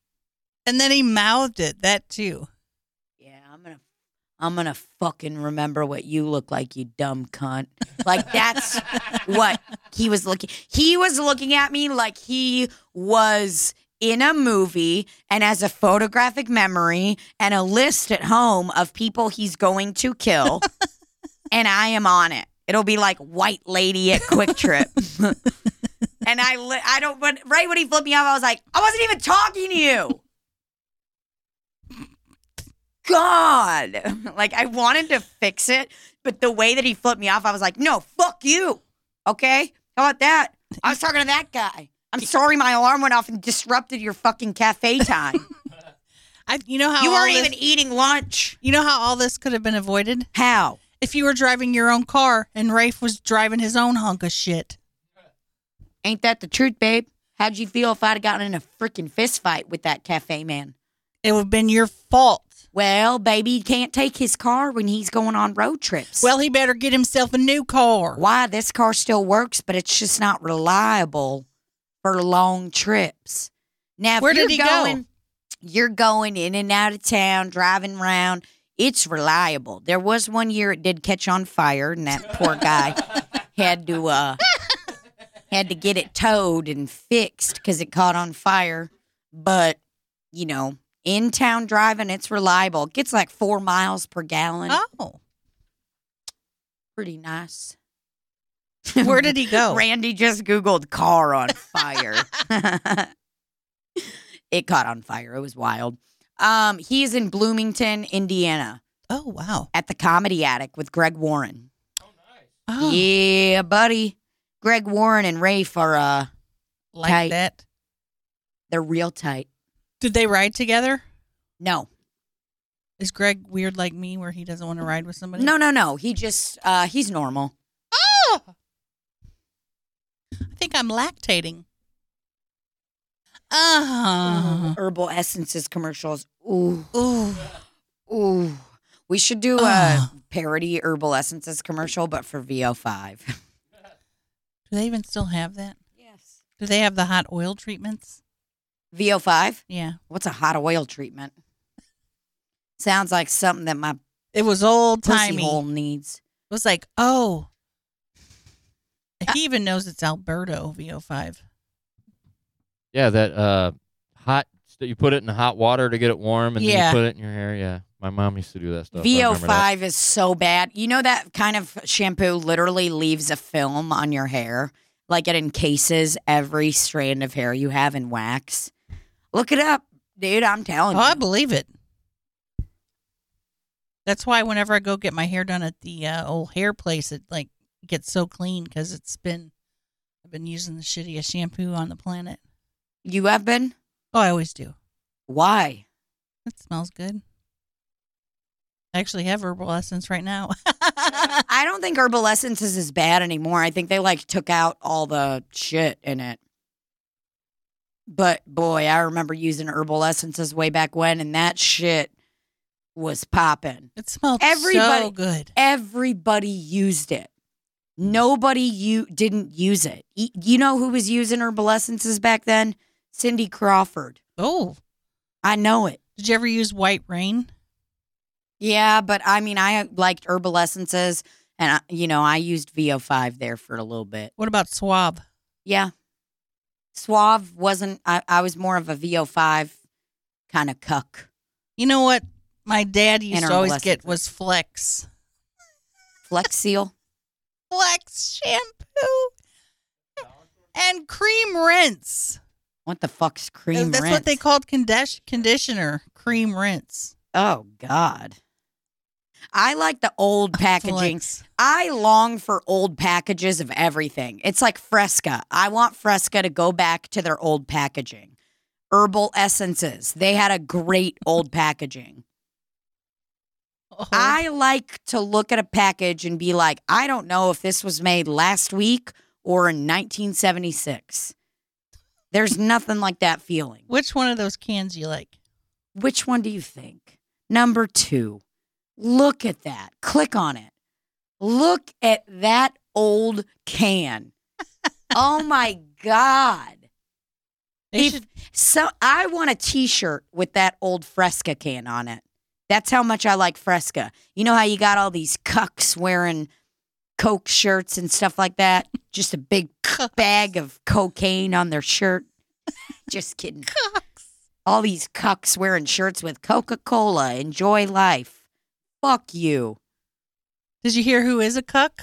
and then he mouthed it. That too. I'm gonna fucking remember what you look like, you dumb cunt. Like that's what he was looking he was looking at me like he was in a movie and has a photographic memory and a list at home of people he's going to kill. [laughs] and I am on it. It'll be like white lady at QuikTrip. [laughs] and I li- I don't but right when he flipped me off, I was like, I wasn't even talking to you. God. [laughs] Like I wanted to fix it, but the way that he flipped me off, I was like, no, fuck you. Okay? How about that? I was talking to that guy. I'm [laughs] sorry my alarm went off and disrupted your fucking cafe [laughs] time. I, you know how you all weren't this- even eating lunch. You know how all this could have been avoided How? if you were driving your own car and Rafe was driving his own hunk of shit. Ain't that the truth, babe? How'd you feel if I'd have gotten in a freaking fist fight with that cafe man? It would have been your fault. Well, baby, can't take his car when he's going on road trips. Well, he better get himself a new car. why this car still works, but it's just not reliable for long trips. Now, Where did he go? going, You're going in and out of town, driving around. It's reliable. There was one year it did catch on fire, and that poor guy [laughs] had to uh had to get it towed and fixed because it caught on fire. But you know, in town driving, it's reliable. It gets like four miles per gallon. Oh, Pretty nice. where did he go? [laughs] Randy just Googled car on fire. [laughs] [laughs] it caught on fire. It was wild. Um, he's in Bloomington, Indiana. Oh wow. at the Comedy Attic with Greg Warren. Oh, nice. Yeah, buddy. Greg Warren and Rafe are uh like tight. that. they're real tight. Did they ride together? No. Is Greg weird like me, where he doesn't want to ride with somebody? No, no, no. He just uh he's normal. Oh! I think I'm lactating. Ah. Herbal essences commercials. Ooh. Ooh. Ooh. We should do a Ah. parody herbal essences commercial, but for VO5. Do they even still have that? Yes. Do they have the hot oil treatments? VO5? Yeah. What's a hot oil treatment? Sounds like something that my It was old pussy timey. hole needs. It was like, oh. He even knows it's Alberto VO5. Yeah, that uh, hot. st- You put it in hot water to get it warm, and then Yeah. you put it in your hair. Yeah, my mom used to do that stuff. I remember that. VO5 is so bad. You know that kind of shampoo literally leaves a film on your hair, like it encases every strand of hair you have in wax. Look it up, dude. I'm telling Oh, I believe it. That's why whenever I go get my hair done at the uh, old hair place, it like gets so clean because it's been I've been using the shittiest shampoo on the planet. You have been? Oh, I always do. Why? It smells good. I actually have herbal essence right now. [laughs] I don't think herbal essences is as bad anymore. I think they like took out all the shit in it. But boy, I remember using herbal essences way back when, and that shit was popping. it smells Everybody- so good. Everybody used it. Nobody you didn't use it. You know who was using herbal essences back then? Cindy Crawford. Oh, I know it. did you ever use White Rain? Yeah, but I mean, I liked herbal essences, and I, you know, I used VO5 there for a little bit. What about Suave? Yeah. Suave wasn't, I, I was more of a VO5 kind of cuck. You know what? My dad used to always get was Flex. Flex Seal. [laughs] Flex shampoo and cream rinse. What the fuck's cream rinse? That's rinse? what they called condition- conditioner. Cream rinse. Oh, God. I like the old [laughs] packaging. Flex. I long for old packages of everything. It's like Fresca. I want Fresca to go back to their old packaging. Herbal essences. They had a great old packaging. Oh, I like to look at a package and be like, I don't know if this was made last week or in 1976. There's [laughs] nothing like that feeling. which one of those cans you like? Which one do you think? Number two. Look at that. Click on it. Look at that old can. oh my God. They If- should, So I want a t shirt with that old Fresca can on it. That's how much I like Fresca. You know how you got all these cucks wearing Coke shirts and stuff like that? [laughs] Just a big bag of cocaine on their shirt. [laughs] Just kidding. Cucks. All these cucks wearing shirts with Coca Cola. Enjoy life. Fuck you. Did you hear who is a cuck?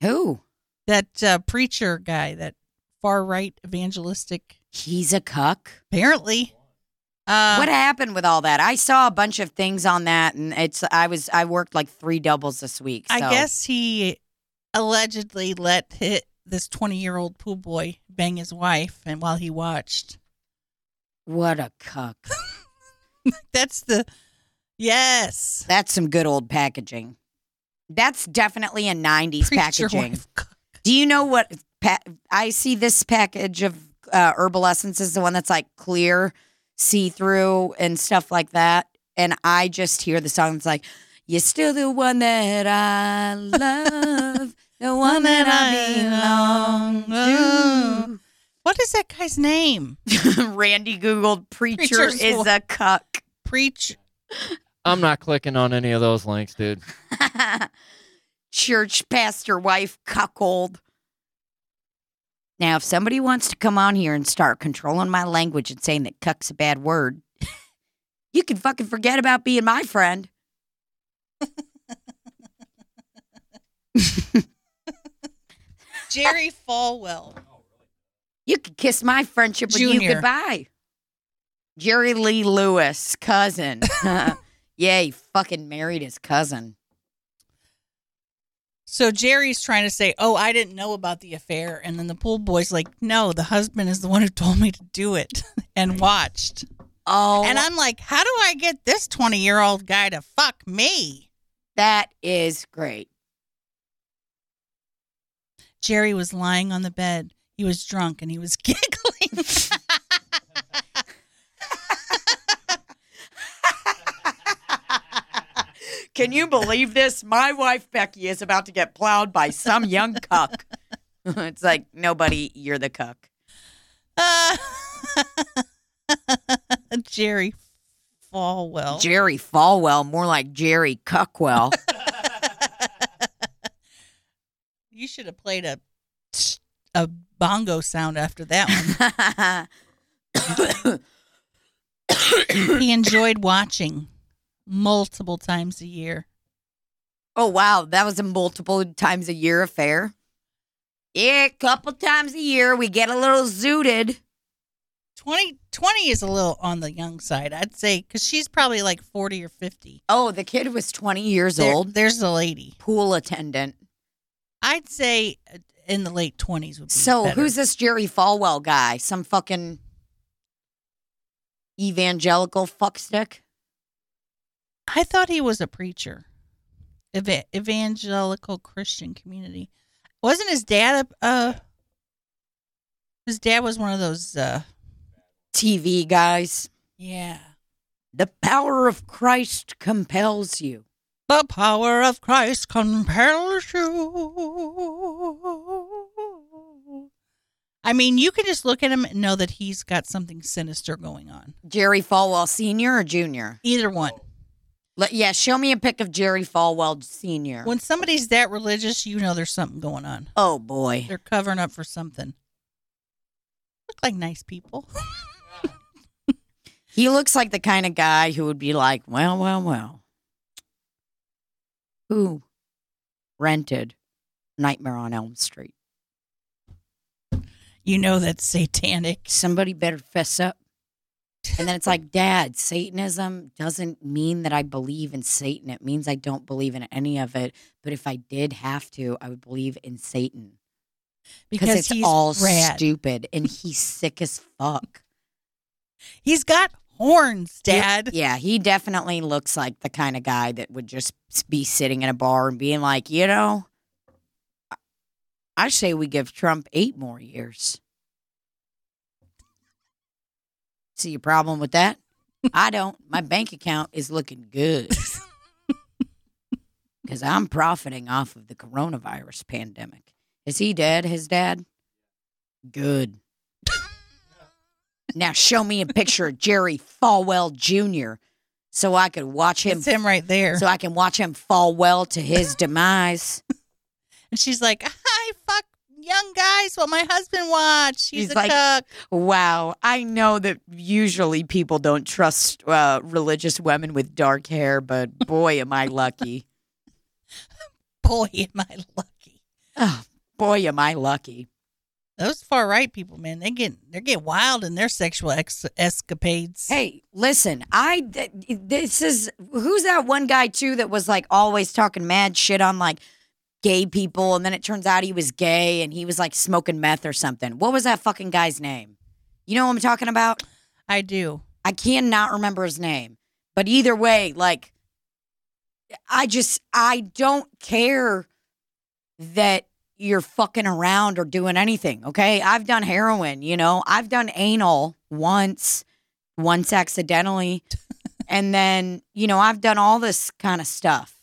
Who? That uh, preacher guy, that far right evangelistic. He's a cuck. Apparently. Uh, what happened with all that? I saw a bunch of things on that, and it's. I was. I worked like three doubles this week. I guess he allegedly let hit this 20 year old pool boy bang his wife, and while he watched, What a cuck. [laughs] that's the yes That's some good old packaging. That's definitely a 90s preacher packaging. Do you know what? Pa- I see this package of uh, herbal essences, the one that's like clear, see through, and stuff like that. And I just hear the song that's like, You're still the one that I love, [laughs] the one that I belong to. What is that guy's name? [laughs] Randy Googled preacher Preacher's is a cuck. Preach. I'm not clicking on any of those links, dude. [laughs] Church pastor wife cuckold. Now, if somebody wants to come on here and start controlling my language and saying that cuck's a bad word, [laughs] you can fucking forget about being my friend. [laughs] Jerry Falwell. You can kiss my friendship with you Junior. goodbye. Jerry Lee Lewis, cousin. Yeah, he fucking married his cousin. So Jerry's trying to say, "Oh, I didn't know about the affair," and then the pool boy's like, "No, the husband is the one who told me to do it [laughs] and watched." Oh, And I'm like, "How do I get this 20 year old guy to fuck me?" that is great. Jerry was lying on the bed. He was drunk and he was [laughs] giggling. Can you believe this? My wife Becky is about to get plowed by some young cuck. [laughs] it's like nobody, you're the cuck. Uh, [laughs] Jerry Falwell. Jerry Falwell, more like Jerry Cuckwell. [laughs] you should have played a a bongo sound after that one. he enjoyed watching multiple times a year. oh wow, that was a multiple times a year affair. Yeah, a couple times a year we get a little zooted. 20, 20 is a little on the young side, I'd say, because she's probably like 40 or 50. Oh, the kid was 20 years There- old. There's the lady. Pool attendant. I'd say uh, in the late 20s would be So better. who's this Jerry Falwell guy? Some fucking evangelical fuckstick? I thought he was a preacher, Eva- evangelical Christian community. Wasn't his dad a? Uh, his dad was one of those. Uh, TV guys. yeah, The power of Christ compels you. the power of Christ compels you. I mean, you can just look at him and know that he's got something sinister going on. Jerry Falwell Sr. or Jr.? Either one. Let, yeah, show me a pic of Jerry Falwell Sr. When somebody's that religious, you know there's something going on. oh, boy. They're covering up for something. Look like nice people. [laughs] He looks like the kind of guy who would be like, well, well, well. Who rented Nightmare on Elm Street? You know that's satanic. Somebody better fess up. And then it's like, Dad, Satanism doesn't mean that I believe in Satan. It means I don't believe in any of it. But if I did have to, I would believe in Satan. Because it's he's all rad. stupid and he's sick as fuck. He's got horns, Dad. Yeah, he definitely looks like the kind of guy that would just be sitting in a bar and being like, you know, I say we give Trump eight more years. See a problem with that? I don't. My bank account is looking good [laughs] because I'm profiting off of the coronavirus pandemic. Is he dead? His dad? Good. now show me a picture of Jerry Falwell Jr. so I could watch him. It's him right there. So I can watch him fall well to his [laughs] demise. and she's like, I fuck young guys what my husband watched. He's, He's a like- cuck. Wow. I know that usually people don't trust uh, religious women with dark hair, but [laughs] boy, am I lucky. Boy, am I lucky. Oh, boy, am I lucky. Those far right people, man, they get they get wild in their sexual ex- escapades. Hey, listen, I th- this is who's that one guy too that was like always talking mad shit on like gay people, and then it turns out he was gay and he was like smoking meth or something. What was that fucking guy's name? You know what I'm talking about? I do. I cannot remember his name. But either way, like I just I don't care that you're fucking around or doing anything, okay? I've done heroin, you know. I've done anal once, once accidentally. [laughs] and then, you know, I've done all this kind of stuff.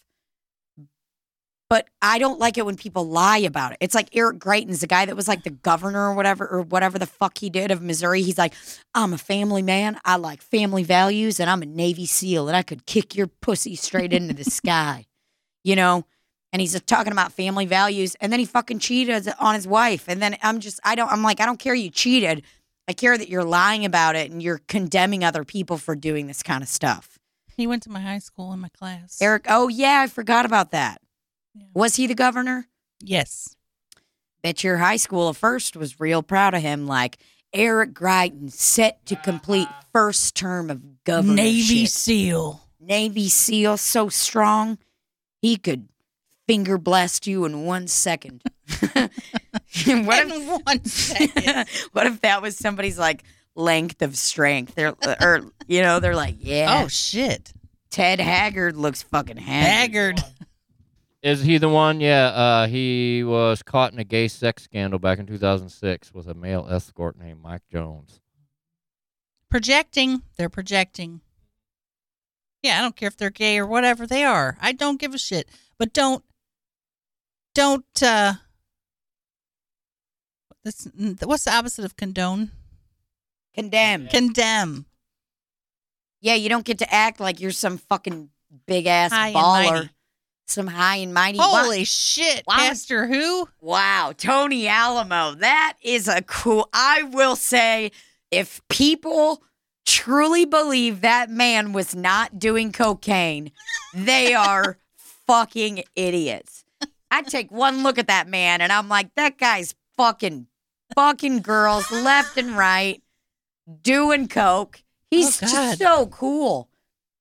But I don't like it when people lie about it. It's like Eric Greitens, the guy that was like the governor or whatever, or whatever the fuck he did of Missouri. He's like, I'm a family man. I like family values, and I'm a Navy SEAL, and I could kick your pussy straight into the [laughs] sky, you know? And he's just talking about family values, and then he fucking cheated on his wife. And then I'm just, I don't, I'm like, I don't care you cheated. I care that you're lying about it and you're condemning other people for doing this kind of stuff. He went to my high school in my class. Eric, oh yeah, I forgot about that. Was he the governor? Yes. Bet your high school at first was real proud of him, like Eric Greitens set to complete first term of governorship. Navy SEAL. Navy SEAL so strong, he could finger blast you in one second. [laughs] what, In if, one [laughs] second. what if that was somebody's like length of strength? They're uh, or you know they're like, yeah, Oh shit. Ted Haggard looks fucking haggard. Haggard. Is he the one? Yeah, uh, he was caught in a gay sex scandal back in 2006 with a male escort named Mike Jones. Projecting. They're projecting. Yeah, I don't care if they're gay or whatever they are. I don't give a shit. But don't don't uh this, what's the opposite of condone? Condemn. Condemn. Yeah, you don't get to act like you're some fucking big ass High and baller. Some high and mighty. Wow. Holy shit. Wow. Pastor who? Wow, Tony Alamo. That is a cool. I will say, if people truly believe that man was not doing cocaine, they [laughs] are fucking idiots. I take one look at that man and I'm like, that guy's fucking fucking girls left and right doing coke. He's Oh, just so cool.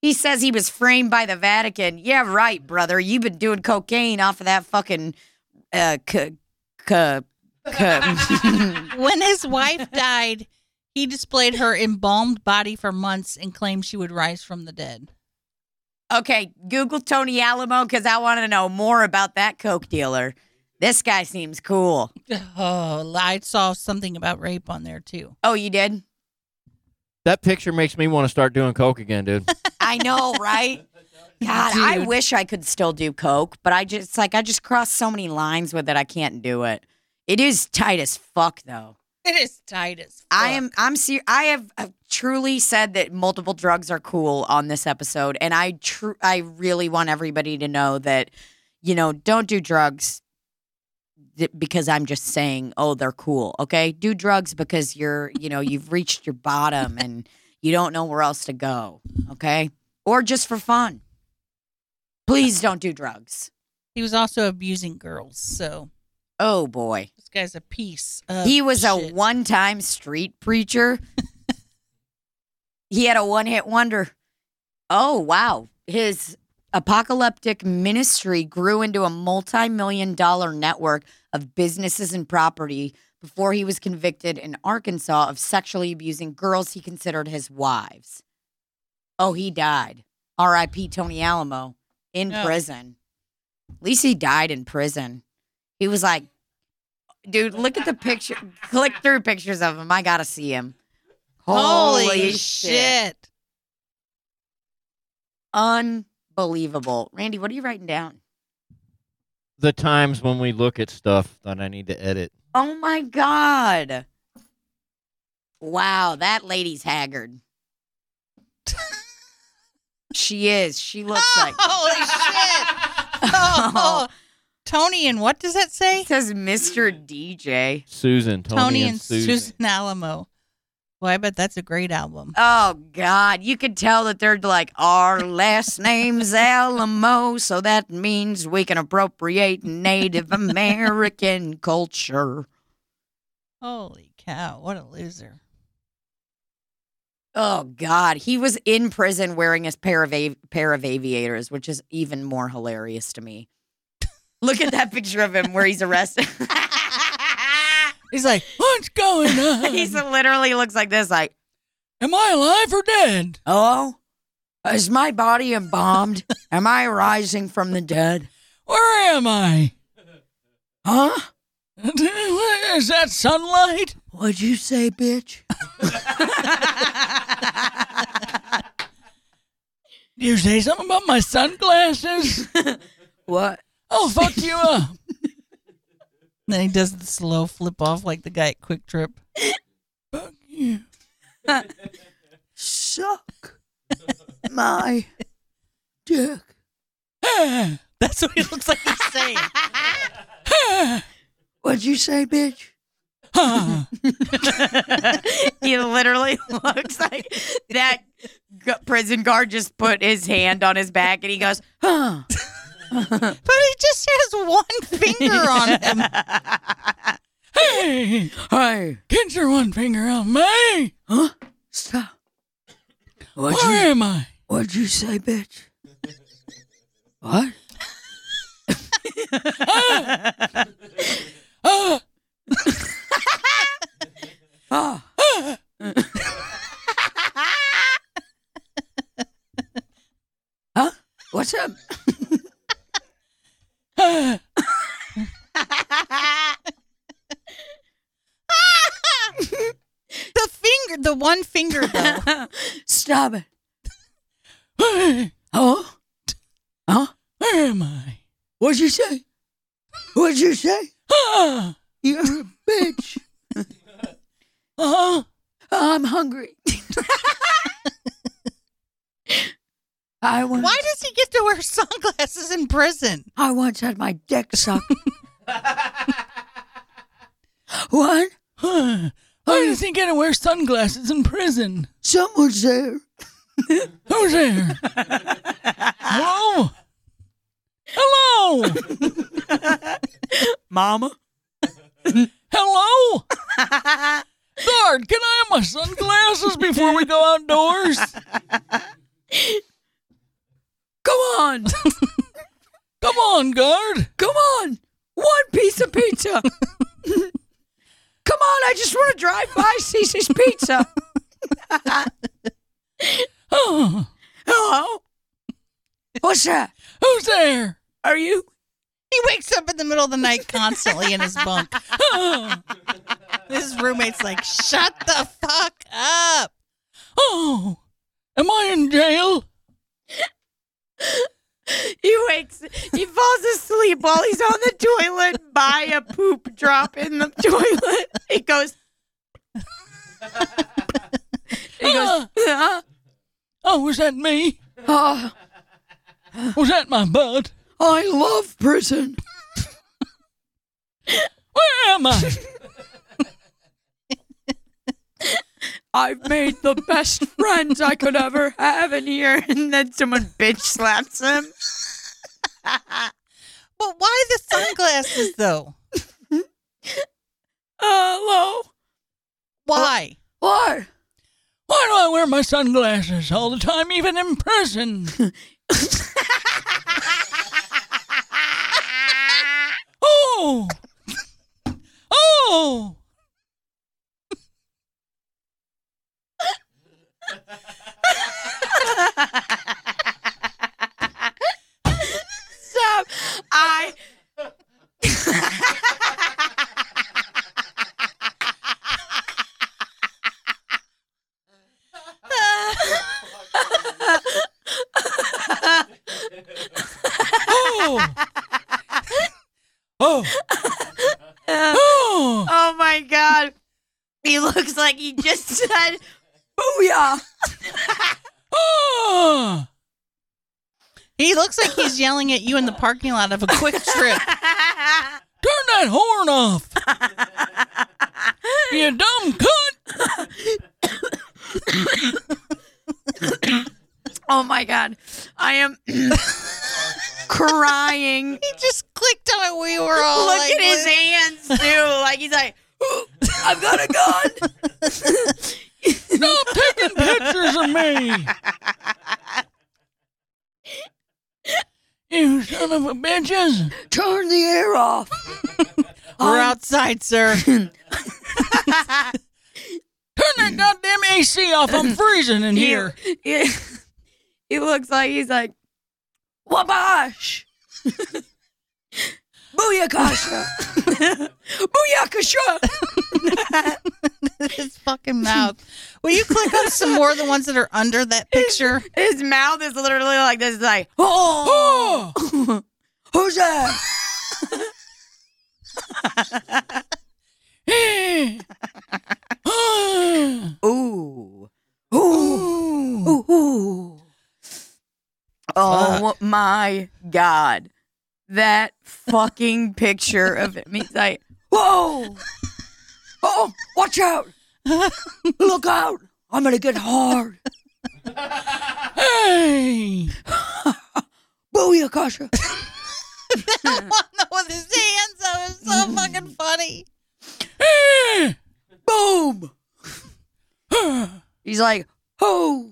He says he was framed by the Vatican. Yeah, right, brother. You've been doing cocaine off of that fucking uh, c- c- c- [laughs] When his wife died, he displayed her embalmed body for months and claimed she would rise from the dead. okay, Google Tony Alamo because I want to know more about that coke dealer. This guy seems cool. [laughs] Oh, I saw something about rape on there too. Oh, you did? That picture makes me want to start doing coke again, dude. I know, right? [laughs] God, I wish I could still do coke, but I just like I just crossed so many lines with it. I can't do it. It is tight as fuck, though. It is tight as fuck. I am. I'm ser- I have uh, truly said that multiple drugs are cool on this episode, and I tr- I really want everybody to know that, you know, don't do drugs th- because I'm just saying, oh, they're cool. Okay, do drugs because you're, you know, you've reached your bottom and you don't know where else to go. Okay, or just for fun. Please don't do drugs. He was also abusing girls, so Oh boy. this guy's a piece. Of he was a one-time street preacher. he had a one-hit wonder. Oh wow. His apocalyptic ministry grew into a multi-million dollar network of businesses and property before he was convicted in Arkansas of sexually abusing girls he considered his wives. Oh, he died. R.I.P. Tony Alamo in Oh. prison. At least he died in prison. He was like, dude, look at the picture. Click through pictures of him. I gotta see him. Holy shit. Unbelievable. Randy, what are you writing down? the times when we look at stuff that I need to edit. Oh my God. Wow, that lady's haggard. She is. She looks like. [laughs] Holy shit. Oh, [laughs] [laughs] Tony and what does that say? It says Mr. DJ. Susan, Tony, Tony, and, and Susan. Susan Alamo. Well, I bet that's a great album. Oh God, you could tell that they're like our last name's Alamo, so that means we can appropriate Native American culture. Holy cow, what a loser. Oh God, he was in prison wearing his pair of av- pair of aviators, which is even more hilarious to me. [laughs] Look at that picture of him where he's arrested. [laughs] He's like, what's going [laughs] on? He's literally looks like this, like, Am I alive or dead? "Hello, is my body embalmed? Am I rising from the dead? Where am I? Huh? Is that sunlight? What'd you say, bitch?" Did [laughs] you say something about my sunglasses? [laughs] what? I'll fuck you up. [laughs] then he does the slow flip off like the guy at QuikTrip. Fuck you. Suck my dick. That's what he looks like he's saying. What'd you say, bitch? [laughs] he literally looks like that gu- prison guard just put his hand on his back and he goes, huh. [laughs] But he just has one finger on [laughs] him. Hey, Hey, get your one finger on me. huh? Stop. What'd you, am I? What'd you say, bitch? what? Ah, Oh. huh? What's up? The finger, the one finger though. Stop it. Oh? Huh? Where am I? What'd you say? What'd you say? You're a bitch. Uh-huh. I'm hungry. [laughs] I once, Why does he get to wear sunglasses in prison? I once had my dick sucked. what? Why does he get to wear sunglasses in prison? Someone's there. Who's there? Hello? Hello? Mama? Hello? [laughs] Guard, can I have my sunglasses before we go outdoors? [laughs] Come on. [laughs] Come on, guard. Come on. One piece of pizza. [laughs] Come on. I just want to drive by CiCi's Pizza. Oh, Hello? What's that? who's there? Are you? He wakes up in the middle of the night constantly in his bunk. His roommate's like, "Shut the fuck up." oh, am I in jail? He wakes, he falls asleep while he's on the toilet by a poop drop in the toilet. He goes, he goes, ah. "Huh? Oh, was that me? oh, Was that my butt? I love prison. Where am I? [laughs] I've made the best friends I could ever have in here. And then someone bitch slaps him. But why the sunglasses though? hello? Why? What? Why do I wear my sunglasses all the time, even in prison? [laughs] Oh! Oh! Stop. I. Oh! Oh! [laughs] Oh! Oh my god. He looks like he just said, Booyah! Oh! [laughs] He looks like he's yelling at you in the parking lot of a QuikTrip. [laughs] Turn that horn off! you dumb cunt! [coughs] oh my god. I am [coughs] crying. [laughs] He just clicked on it. We were all Look like, at his what? hands too. Like he's like, [gasps] I've got a gun. Stop taking pictures of me! [laughs] You son of a bitches! Turn the air off. We're I'm- outside, sir. [laughs] Turn that goddamn AC off! I'm freezing in here. He, he looks like he's like, Wabash! [laughs] Booyakasha! Booyakasha! [laughs] his fucking mouth. Will you click on some more of the ones that are under that picture? [laughs] His mouth is literally like this. It's like, oh, [gasps] Oh! who's that? [laughs] Ooh. Ooh. Ooh. Ooh. Oh my God. That fucking picture of him. He's like, whoa. Oh, watch out. [laughs] Look out. I'm to get hard. Hey! [laughs] Booyakasha. [laughs] that one with his hands up is so fucking funny. Boom. He's like, oh.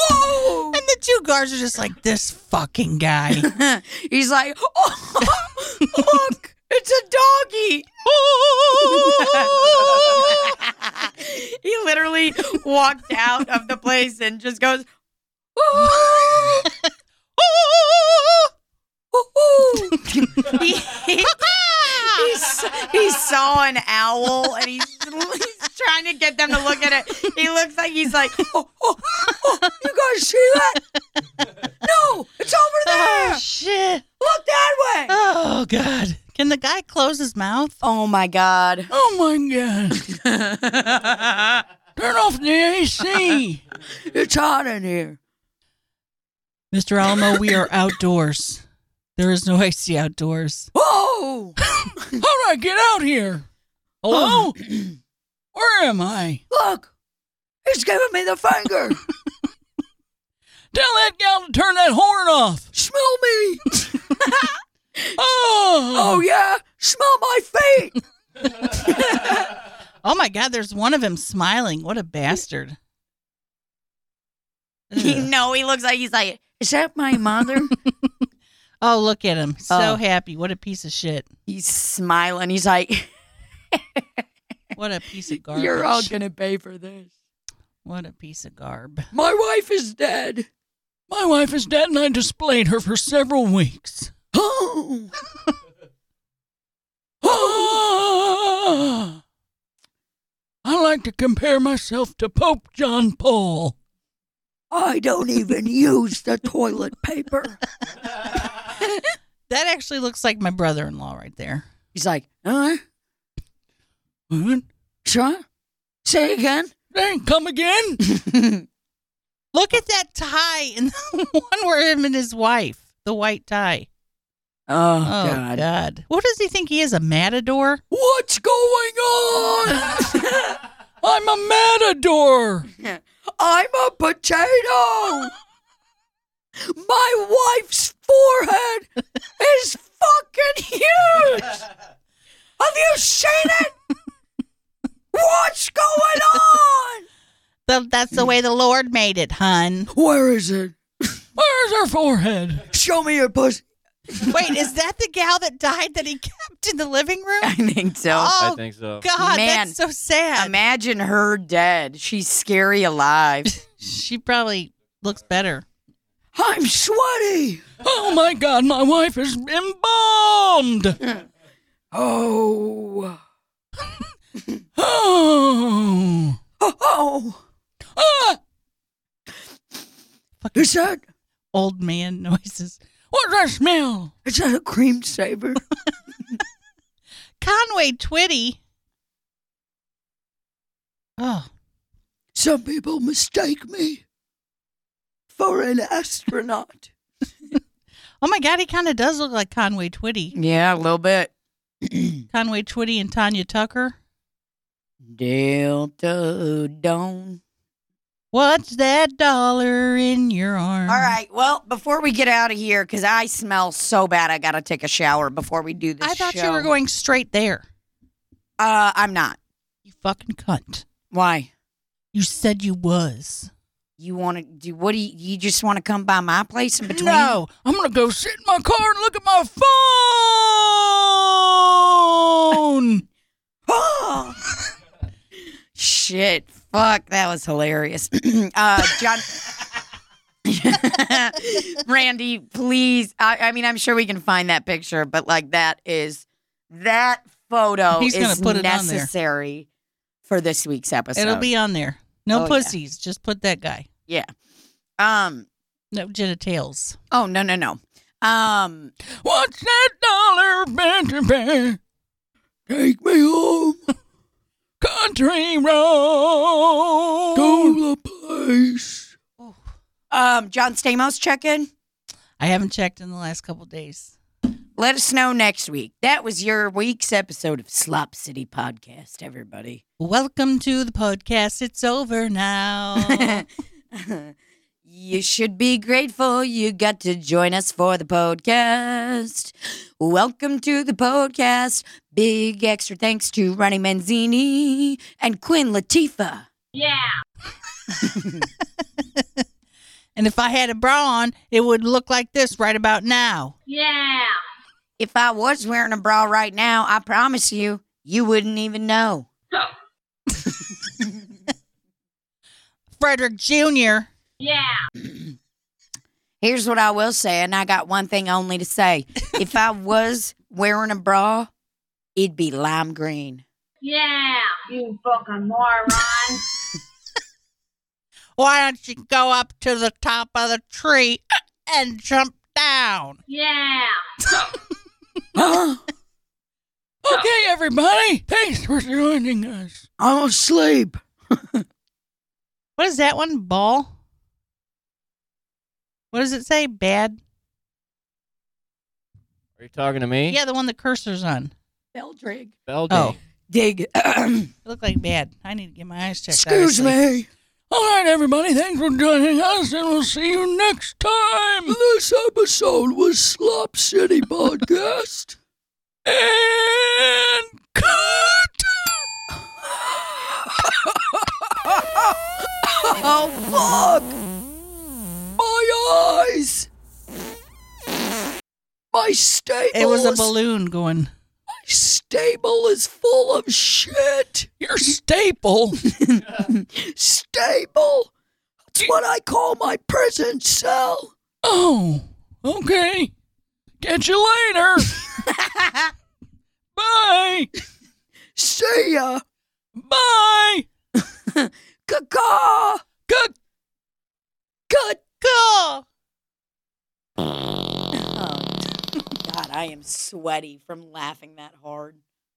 Whoa! And the two guards are just like, this fucking guy. [laughs] He's like, oh, [laughs] look, it's a doggy. [laughs] he literally walked out of the place and just goes, he, he, he s- he saw an owl and he's, [laughs] he's trying to get them to look at it. He looks like he's like, oh, oh, oh, you guys see that? No, it's over oh, there. oh, shit. Look that way. Oh, God. Can the guy close his mouth? Oh my God. Oh my god. [laughs] Turn off the AC. It's hot in here. Mr. Alamo, we are outdoors. There is no AC outdoors. Oh, Whoa! How do I get out here? Hello? [clears throat] Where am I? Look, he's giving me the finger. [laughs] Tell that gal to turn that horn off. Smell me. [laughs] Oh, Oh yeah, smell my feet. [laughs] Oh, my God. There's one of him smiling. What a bastard. Ugh. no, he looks like he's like, is that my mother? Oh, look at him. So Oh. happy. What a piece of shit. he's smiling. He's like, [laughs] What a piece of garbage. you're all gonna pay for this. What a piece of garb. My wife is dead. my wife is dead and I displayed her for several weeks. Oh, [gasps] Ah. [gasps] I like to compare myself to Pope John Paul. I don't even use the toilet paper. [laughs] That actually looks like my brother in law right there. He's like, huh? Son? Say again. Hey, come again? [laughs] Look at that tie and the [laughs] one where him and his wife, the white tie. Oh, Oh, God. God. What does he think he is, a matador? What's going on? [laughs] I'm a matador. I'm a potato. My wife's forehead is fucking huge. Have you seen it? What's going on? The, that's the way the Lord made it, hun. Where is it? Where's her forehead? Show me your pussy. Wait, is that the gal that died that he kept in the living room? I think so. Oh, I think so. God, Man. that's so sad. Imagine her dead. She's scary alive. she probably looks better. I'm sweaty. Oh my God, my wife is embalmed. [laughs] Oh. [laughs] Oh. Oh. Oh. Ah, Is that Old man noises. what's that smell? is that a Creme Saver? [laughs] Conway Twitty. Oh, Some people mistake me for an astronaut. [laughs] oh my God, he kind of does look like Conway Twitty. Yeah, a little bit. [clears throat] Conway Twitty and Tanya Tucker. Delta Dawn. What's that dollar in your arm? All right. Well, before we get out of here, because I smell so bad, I got to take a shower before we do this. I thought you were going straight there. Uh, I'm not. You fucking cunt. Why? You said you was. You want to do? What do you? You just want to come by my place in between? No, I'm gonna go sit in my car and look at my phone. Oh. [laughs] Shit. Fuck. That was hilarious. [clears throat] uh, John. [laughs] Randy, please. I, I mean, I'm sure we can find that picture, but like that is that photo He's gonna is put it on there. necessary for this week's episode. It'll be on there. No Oh, yeah. pussies. Just put that guy. yeah. Um. No genitals. Oh no no no. Um. What's that dollar, Benton Bear? Take me home Country road. Go to the place. Um. John Stamos, check in. I haven't checked in the last couple days. Let us know next week. That was your week's episode of Slop City Podcast, everybody. Welcome to the podcast. It's over now. [laughs] you should be grateful you got to join us for the podcast. Welcome to the podcast. Big extra thanks to Ronnie Manzini and Quinn Latifa. Yeah. [laughs] And if I had a bra on, it would look like this right about now. If I was wearing a bra right now, I promise you, you wouldn't even know. [laughs] Frederick Jr. Yeah. [clears throat] Here's what I will say, and I got one thing only to say. [laughs] if I was wearing a bra, it'd be lime green. Yeah, you fucking moron. [laughs] Why don't you go up to the top of the tree and jump down? Huh? [gasps] Okay, everybody. Thanks for joining us. I'm asleep. [laughs] What is that one? Ball? What does it say? Bad? Are you talking to me? Yeah, the one the cursor's on. Beldrig. Belgium. Oh. Dig. [clears throat] It looked like bad. I need to get my eyes checked. Excuse obviously. me. All right, everybody. Thanks for joining us, and we'll see you next time. This episode was Slop City [laughs] Podcast. And cut. oh, fuck! My eyes! My stable It was a balloon going. Stable is full of shit. Your staple. [laughs] Stable? That's what I call my prison cell. Oh, okay. Catch you later. [laughs] Bye. See ya. Bye. Caca. Cut. Cut. Cool. I am sweaty from laughing that hard.